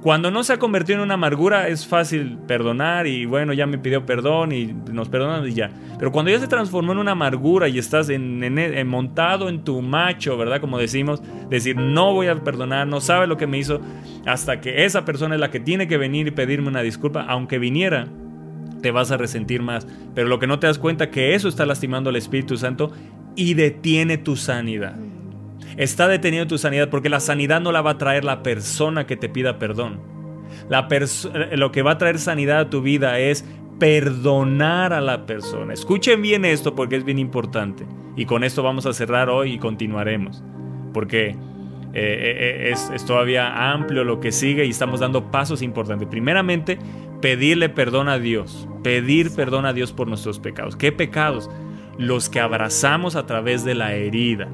Cuando no se ha convertido en una amargura es fácil perdonar y bueno, ya me pidió perdón y nos perdonan y ya. Pero cuando ya se transformó en una amargura y estás en, montado en tu macho, ¿verdad? Como decimos, decir no voy a perdonar, no sabe lo que me hizo, hasta que esa persona es la que tiene que venir y pedirme una disculpa, aunque viniera, te vas a resentir más. Pero lo que no te das cuenta que eso está lastimando al Espíritu Santo y detiene tu sanidad. Está detenido tu sanidad porque la sanidad no la va a traer la persona que te pida perdón. Lo que va a traer sanidad a tu vida es perdonar a la persona. Escuchen bien esto porque es bien importante. Y con esto vamos a cerrar hoy y continuaremos. Porque eh, eh, es, es, todavía amplio lo que sigue y estamos dando pasos importantes. Primeramente, pedirle perdón a Dios. Pedir perdón a Dios por nuestros pecados. ¿Qué pecados? Los que abrazamos a través de la herida.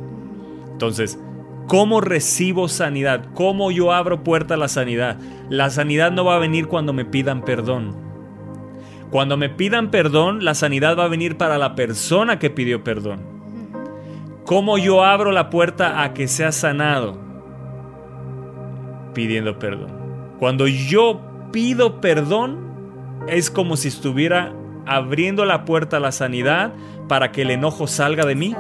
Entonces, ¿cómo recibo sanidad? ¿Cómo yo abro puerta a la sanidad? La sanidad no va a venir cuando me pidan perdón. Cuando me pidan perdón, la sanidad va a venir para la persona que pidió perdón. ¿Cómo yo abro la puerta a que sea sanado? Pidiendo perdón. Cuando yo pido perdón, es como si estuviera abriendo la puerta a la sanidad para que el enojo salga de mí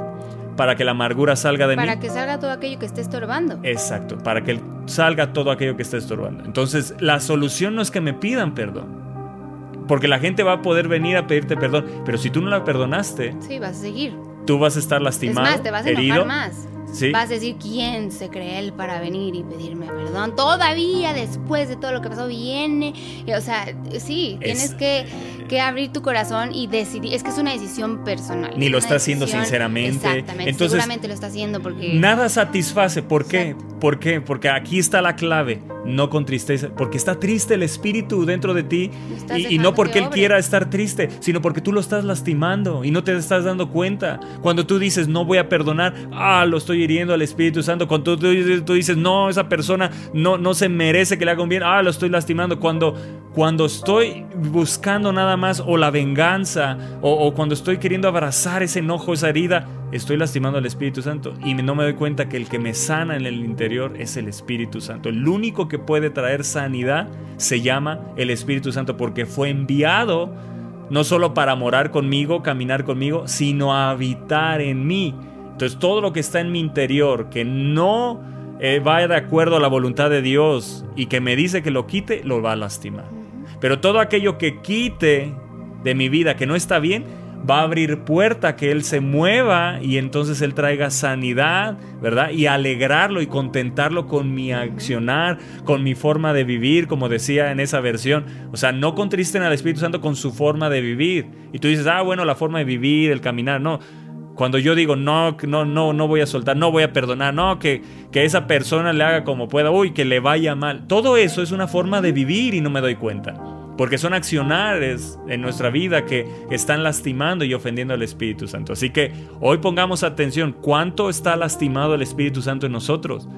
para que la amargura salga de mí. Para que salga todo aquello que esté estorbando. Exacto, para que salga todo aquello que esté estorbando. Entonces, la solución no es que me pidan perdón. Porque la gente va a poder venir a pedirte perdón, pero si tú no la perdonaste, sí, vas a seguir. Tú vas a estar lastimado, es más, te vas a herido, más. Vas a decir quién se cree él para venir y pedirme perdón. Todavía después de todo lo que pasó viene. o sea, sí, tienes que, abrir tu corazón y decidir. Es que es una decisión personal. Ni lo está haciendo sinceramente. Exactamente. Entonces, seguramente lo está haciendo porque. Nada satisface. ¿Por qué? ¿Por qué? Porque aquí está la clave. No con tristeza. Porque está triste el espíritu dentro de ti. Y, y, no porque él quiera estar triste, sino porque tú lo estás lastimando y no te estás dando cuenta. Cuando tú dices no voy a perdonar, ah, lo estoy hiriendo al Espíritu Santo. Cuando tú, dices, no, esa persona no, no se merece que le haga un bien, ah, lo estoy lastimando. Cuando, cuando estoy buscando nada más o la venganza o, cuando estoy queriendo abrazar ese enojo, esa herida, estoy lastimando al Espíritu Santo y no me doy cuenta que el que me sana en el interior es el Espíritu Santo. El único que puede traer sanidad se llama el Espíritu Santo porque fue enviado no solo para morar conmigo, caminar conmigo, sino a habitar en mí. Entonces todo lo que está en mi interior que no eh, va de acuerdo a la voluntad de Dios y que me dice que lo quite, lo va a lastimar. Pero todo aquello que quite de mi vida que no está bien, va a abrir puerta que Él se mueva y entonces Él traiga sanidad, ¿verdad? Y alegrarlo y contentarlo con mi accionar, con mi forma de vivir, como decía en esa versión. O sea, no contristen al Espíritu Santo con su forma de vivir. Y tú dices, ah, bueno, la forma de vivir, el caminar, no. Cuando yo digo, no, no, no, no voy a soltar, no voy a perdonar, no, que, que esa persona le haga como pueda, uy, que le vaya mal. Todo eso es una forma de vivir y no me doy cuenta. Porque son accionares en nuestra vida que están lastimando y ofendiendo al Espíritu Santo. Así que hoy pongamos atención, ¿cuánto está lastimado el Espíritu Santo en nosotros?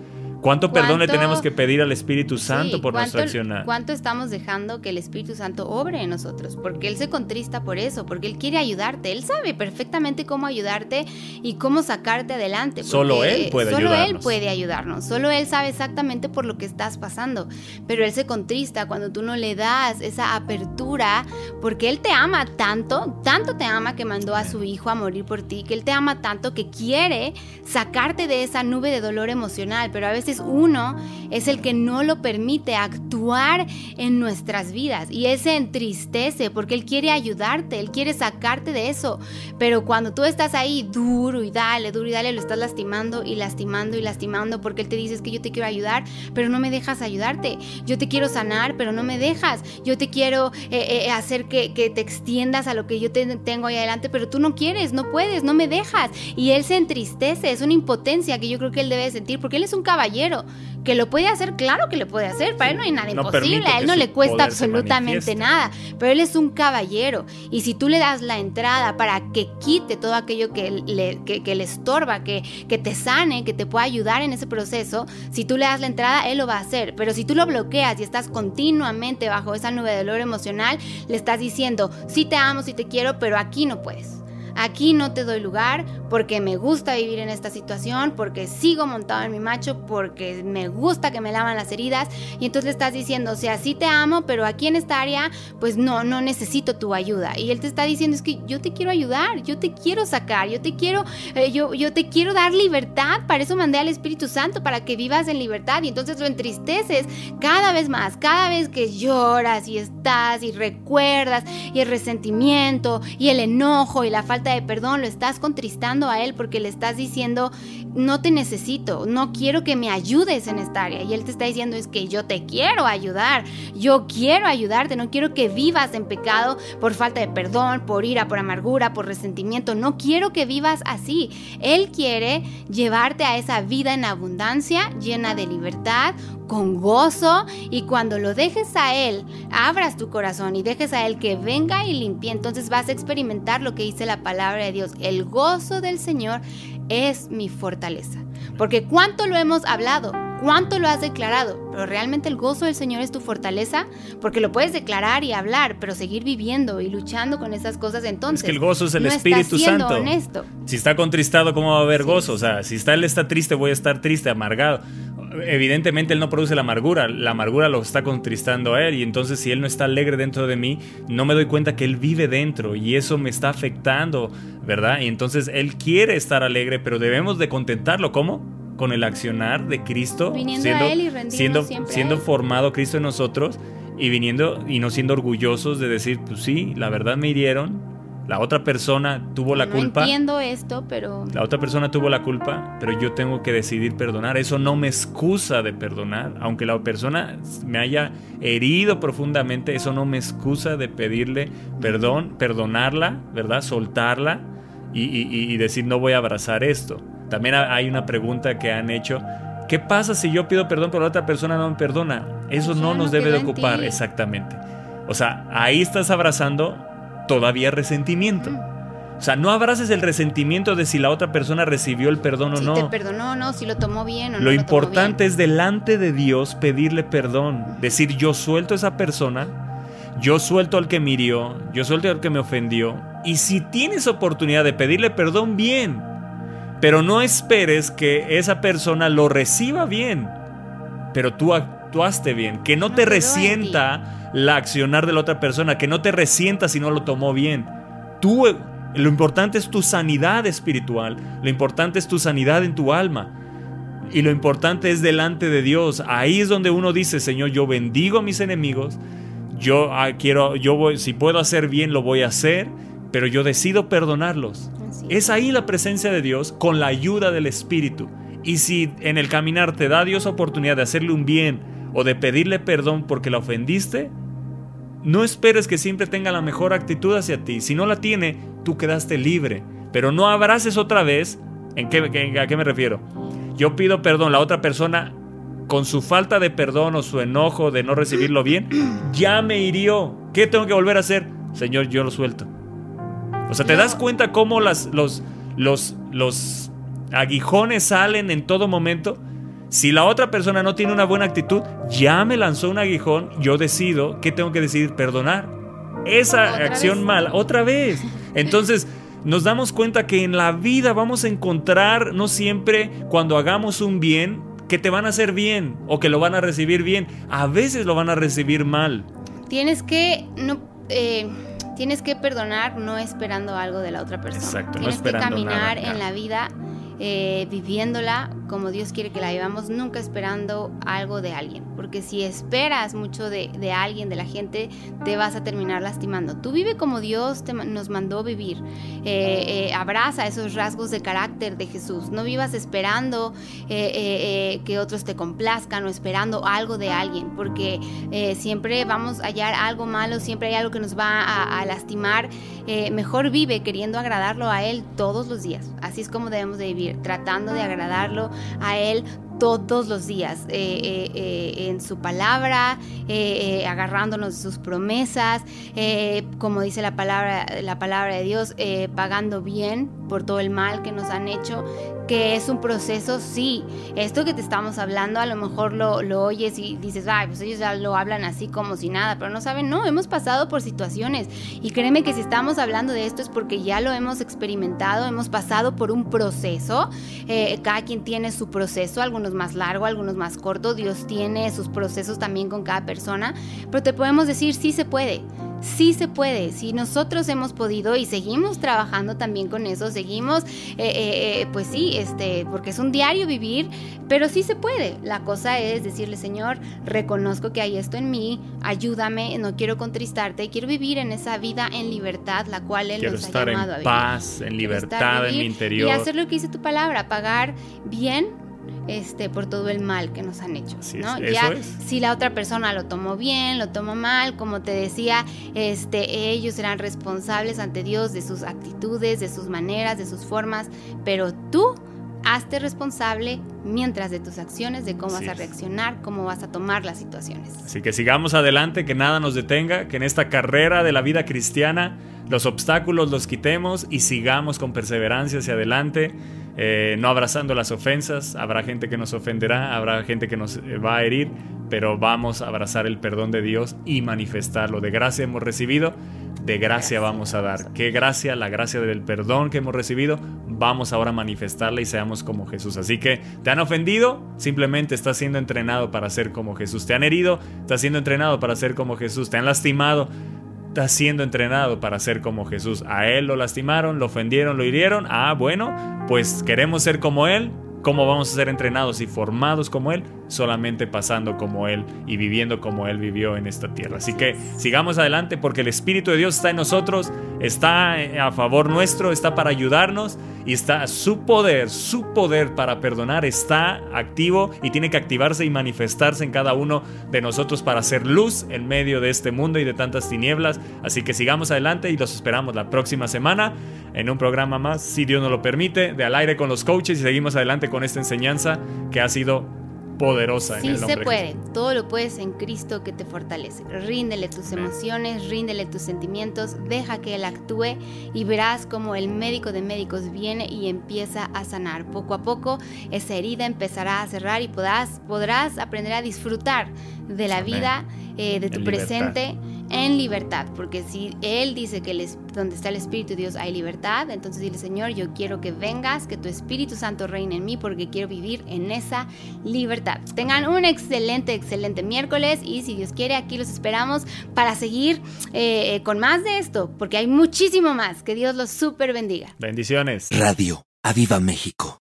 ¿Cuánto, perdón le tenemos que pedir al Espíritu Santo por nuestra accionar? ¿Cuánto estamos dejando que el Espíritu Santo obre en nosotros? Porque Él se contrista por eso, porque Él quiere ayudarte. Él sabe perfectamente cómo ayudarte y cómo sacarte adelante. Solo Él puede solo ayudarnos. Él puede ayudarnos. Solo Él sabe exactamente por lo que estás pasando. Pero Él se contrista cuando tú no le das esa apertura, porque Él te ama tanto, tanto te ama que mandó a su Hijo a morir por ti, que Él te ama tanto que quiere sacarte de esa nube de dolor emocional. Pero a veces Uno es el que no lo permite actuar en nuestras vidas y él se entristece porque él quiere ayudarte, él quiere sacarte de eso. Pero cuando tú estás ahí duro y dale, duro y dale, lo estás lastimando y lastimando y lastimando porque él te dice que yo te quiero ayudar, pero no me dejas ayudarte. Yo te quiero sanar, pero no me dejas. Yo te quiero eh, eh, hacer que, te extiendas a lo que yo tengo ahí adelante, pero tú no quieres, no puedes, no me dejas. Y él se entristece, es una impotencia que yo creo que él debe sentir porque él es un caballero que lo puede hacer, claro que lo puede hacer, para él no hay nada imposible, a él no le cuesta absolutamente nada, pero él es un caballero y si tú le das la entrada para que quite todo aquello que le, que, le estorba, que, que te sane, que te pueda ayudar en ese proceso, si tú le das la entrada, él lo va a hacer, pero si tú lo bloqueas y estás continuamente bajo esa nube de dolor emocional, le estás diciendo, sí te amo, sí te quiero, pero aquí no puedes. Aquí no te doy lugar porque me gusta vivir en esta situación, porque sigo montado en mi macho, porque me gusta que me lavan las heridas. Y entonces le estás diciendo, o sea, sí te amo, pero aquí en esta área, pues no, no necesito tu ayuda. Y él te está diciendo, es que yo te quiero ayudar, yo te quiero sacar, yo te quiero, eh, yo, yo te quiero dar libertad. Para eso mandé al Espíritu Santo, para que vivas en libertad. Y entonces lo entristeces cada vez más, cada vez que lloras y estás y recuerdas y el resentimiento y el enojo y la falta de perdón, lo estás contristando a Él porque le estás diciendo, no te necesito, no quiero que me ayudes en esta área. Y Él te está diciendo, es que yo te quiero ayudar, yo quiero ayudarte, no quiero que vivas en pecado por falta de perdón, por ira, por amargura, por resentimiento, no quiero que vivas así. Él quiere llevarte a esa vida en abundancia, llena de libertad, con gozo y cuando lo dejes a Él, abras tu corazón y dejes a Él que venga y limpie, entonces vas a experimentar lo que dice la palabra de Dios. El gozo del Señor es mi fortaleza. Porque cuánto lo hemos hablado, cuánto lo has declarado, pero realmente el gozo del Señor es tu fortaleza, porque lo puedes declarar y hablar, pero seguir viviendo y luchando con esas cosas entonces. Es que el gozo es el Espíritu Santo. Honesto. Si está contristado, ¿cómo va a haber gozo? O sea, si está, él está triste, voy a estar triste, amargado evidentemente él no produce la amargura, la amargura lo está contristando a él y entonces si él no está alegre dentro de mí, no me doy cuenta que él vive dentro y eso me está afectando, ¿verdad? Y entonces él quiere estar alegre, pero debemos de contentarlo, ¿cómo? Con el accionar de Cristo, siendo, siendo formado Cristo en nosotros y viniendo y no siendo orgullosos de decir, pues sí, la verdad me hirieron, la otra persona tuvo la culpa. Entiendo esto, pero. La otra persona tuvo la culpa, pero yo tengo que decidir perdonar. Eso no me excusa de perdonar. Aunque la persona me haya herido profundamente, eso no me excusa de pedirle perdón, perdonarla, ¿verdad? Soltarla y, decir no voy a abrazar esto. También hay una pregunta que han hecho. ¿Qué pasa si yo pido perdón pero la otra persona no me perdona? Eso no nos debe de ocupar, exactamente. O sea, ahí estás abrazando todavía resentimiento. O sea, no abraces el resentimiento de si la otra persona recibió el perdón o no. Si te perdonó o no, si lo tomó bien o no. Lo importante es delante de Dios pedirle perdón. Decir, yo suelto a esa persona, yo suelto al que me hirió, yo suelto al que me ofendió. Y si tienes oportunidad de pedirle perdón, bien. Pero no esperes que esa persona lo reciba bien. Pero tú actuaste bien. Que no, te resienta la accionar de la otra persona, que no te resienta si no lo tomó bien. Tú, lo importante es tu sanidad espiritual, lo importante es tu sanidad en tu alma. Y lo importante es delante de Dios. Ahí es donde uno dice, Señor, yo bendigo a mis enemigos. Yo ah, quiero, yo voy, si puedo hacer bien, lo voy a hacer, pero yo decido perdonarlos. Es ahí la presencia de Dios con la ayuda del Espíritu. Y si en el caminar te da Dios oportunidad de hacerle un bien o de pedirle perdón porque la ofendiste, no esperes que siempre tenga la mejor actitud hacia ti. Si no la tiene, tú quedaste libre. Pero no abraces otra vez. ¿En qué, ¿A qué me refiero? Yo pido perdón, la otra persona con su falta de perdón o su enojo de no recibirlo bien, ya me hirió. ¿Qué tengo que volver a hacer? Señor, yo lo suelto. O sea, ¿te das cuenta cómo las, los, los, los aguijones salen en todo momento? Si la otra persona no tiene una buena actitud, ya me lanzó un aguijón, yo decido que tengo que decidir perdonar. Esa acción mala, otra vez. Entonces, nos damos cuenta que en la vida vamos a encontrar, no siempre cuando hagamos un bien, que te van a hacer bien o que lo van a recibir bien. A veces lo van a recibir mal. Tienes que no eh, tienes que perdonar no esperando algo de la otra persona. Exacto, tienes que caminar en la vida eh, viviéndola como Dios quiere que la vivamos, nunca esperando algo de alguien. Porque si esperas mucho de, alguien, de la gente, te vas a terminar lastimando. Tú vive como Dios te, nos mandó vivir. Eh, eh, abraza esos rasgos de carácter de Jesús. No vivas esperando que otros te complazcan o esperando algo de alguien. Porque siempre vamos a hallar algo malo, siempre hay algo que nos va a, a lastimar. mejor vive queriendo agradarlo a Él todos los días. Así es como debemos de vivir, tratando de agradarlo a Él todos los días eh, eh, eh, en su palabra, agarrándonos de sus promesas, como dice la palabra, la palabra de Dios, pagando bien por todo el mal que nos han hecho, que es un proceso, sí. Esto que te estamos hablando, a lo mejor lo, lo oyes y dices, ay, pues ellos ya lo hablan así como si nada, pero no saben, no, hemos pasado por situaciones. Y créeme que si estamos hablando de esto es porque ya lo hemos experimentado, hemos pasado por un proceso. cada quien tiene su proceso, algunos más largo, algunos más corto. Dios tiene sus procesos también con cada persona, pero te podemos decir, sí se puede. Sí se puede, si nosotros hemos podido y seguimos trabajando también con eso, seguimos, eh, eh, eh, pues sí, este, porque es un diario vivir, pero sí se puede. La cosa es decirle, Señor, reconozco que hay esto en mí, ayúdame, no quiero contristarte, quiero vivir en esa vida en libertad, la cual Él nos ha llamado a vivir. paz, en libertad, en mi interior. Y hacer lo que dice tu palabra, pagar bien este, por todo el mal que nos han hecho. ¿no? ya si la otra persona lo tomó bien, lo tomó mal, como te decía, este, ellos serán responsables ante Dios de sus actitudes, de sus maneras, de sus formas, pero tú hazte responsable mientras de tus acciones, de cómo vas a reaccionar, cómo vas a tomar las situaciones. Así que sigamos adelante, que nada nos detenga, que en esta carrera de la vida cristiana los obstáculos los quitemos y sigamos con perseverancia hacia adelante eh, no abrazando las ofensas. Habrá gente que nos ofenderá, habrá gente que nos eh, va a herir, pero vamos a abrazar el perdón de Dios y manifestarlo. De gracia hemos recibido, de gracia vamos a dar. ¿Qué gracia? La gracia del perdón que hemos recibido, vamos ahora a manifestarla y seamos como Jesús. Así que, ¿te han ofendido? Simplemente estás siendo entrenado para ser como Jesús. ¿Te han herido? Estás siendo entrenado para ser como Jesús. ¿Te han lastimado? Está siendo entrenado para ser como Jesús. A él lo lastimaron, lo ofendieron, lo hirieron. Ah, bueno, pues queremos ser como él. ¿Cómo vamos a ser entrenados y formados como Él? Solamente pasando como Él y viviendo como Él vivió en esta tierra. Así que sigamos adelante porque el Espíritu de Dios está en nosotros, está a favor nuestro, está para ayudarnos y está su poder, su poder para perdonar está activo y tiene que activarse y manifestarse en cada uno de nosotros para hacer luz en medio de este mundo y de tantas tinieblas. Así que sigamos adelante y los esperamos la próxima semana en un programa más, si Dios nos lo permite, de al aire con los coaches y seguimos adelante con esta enseñanza que ha sido poderosa en el nombre se puede, todo lo puedes en Cristo que te fortalece. Ríndele tus emociones, ríndele tus sentimientos, deja que Él actúe y verás como el médico de médicos viene y empieza a sanar. Poco a poco esa herida empezará a cerrar y podrás, podrás aprender a disfrutar de la vida, eh, de tu presente en libertad, porque si Él dice que donde está el Espíritu de Dios hay libertad, entonces dile Señor, yo quiero que vengas, que tu Espíritu Santo reine en mí, porque quiero vivir en esa libertad. Tengan un excelente, excelente miércoles y si Dios quiere, aquí los esperamos para seguir eh, con más de esto, porque hay muchísimo más. Que Dios los súper bendiga. Bendiciones. Radio, Aviva México.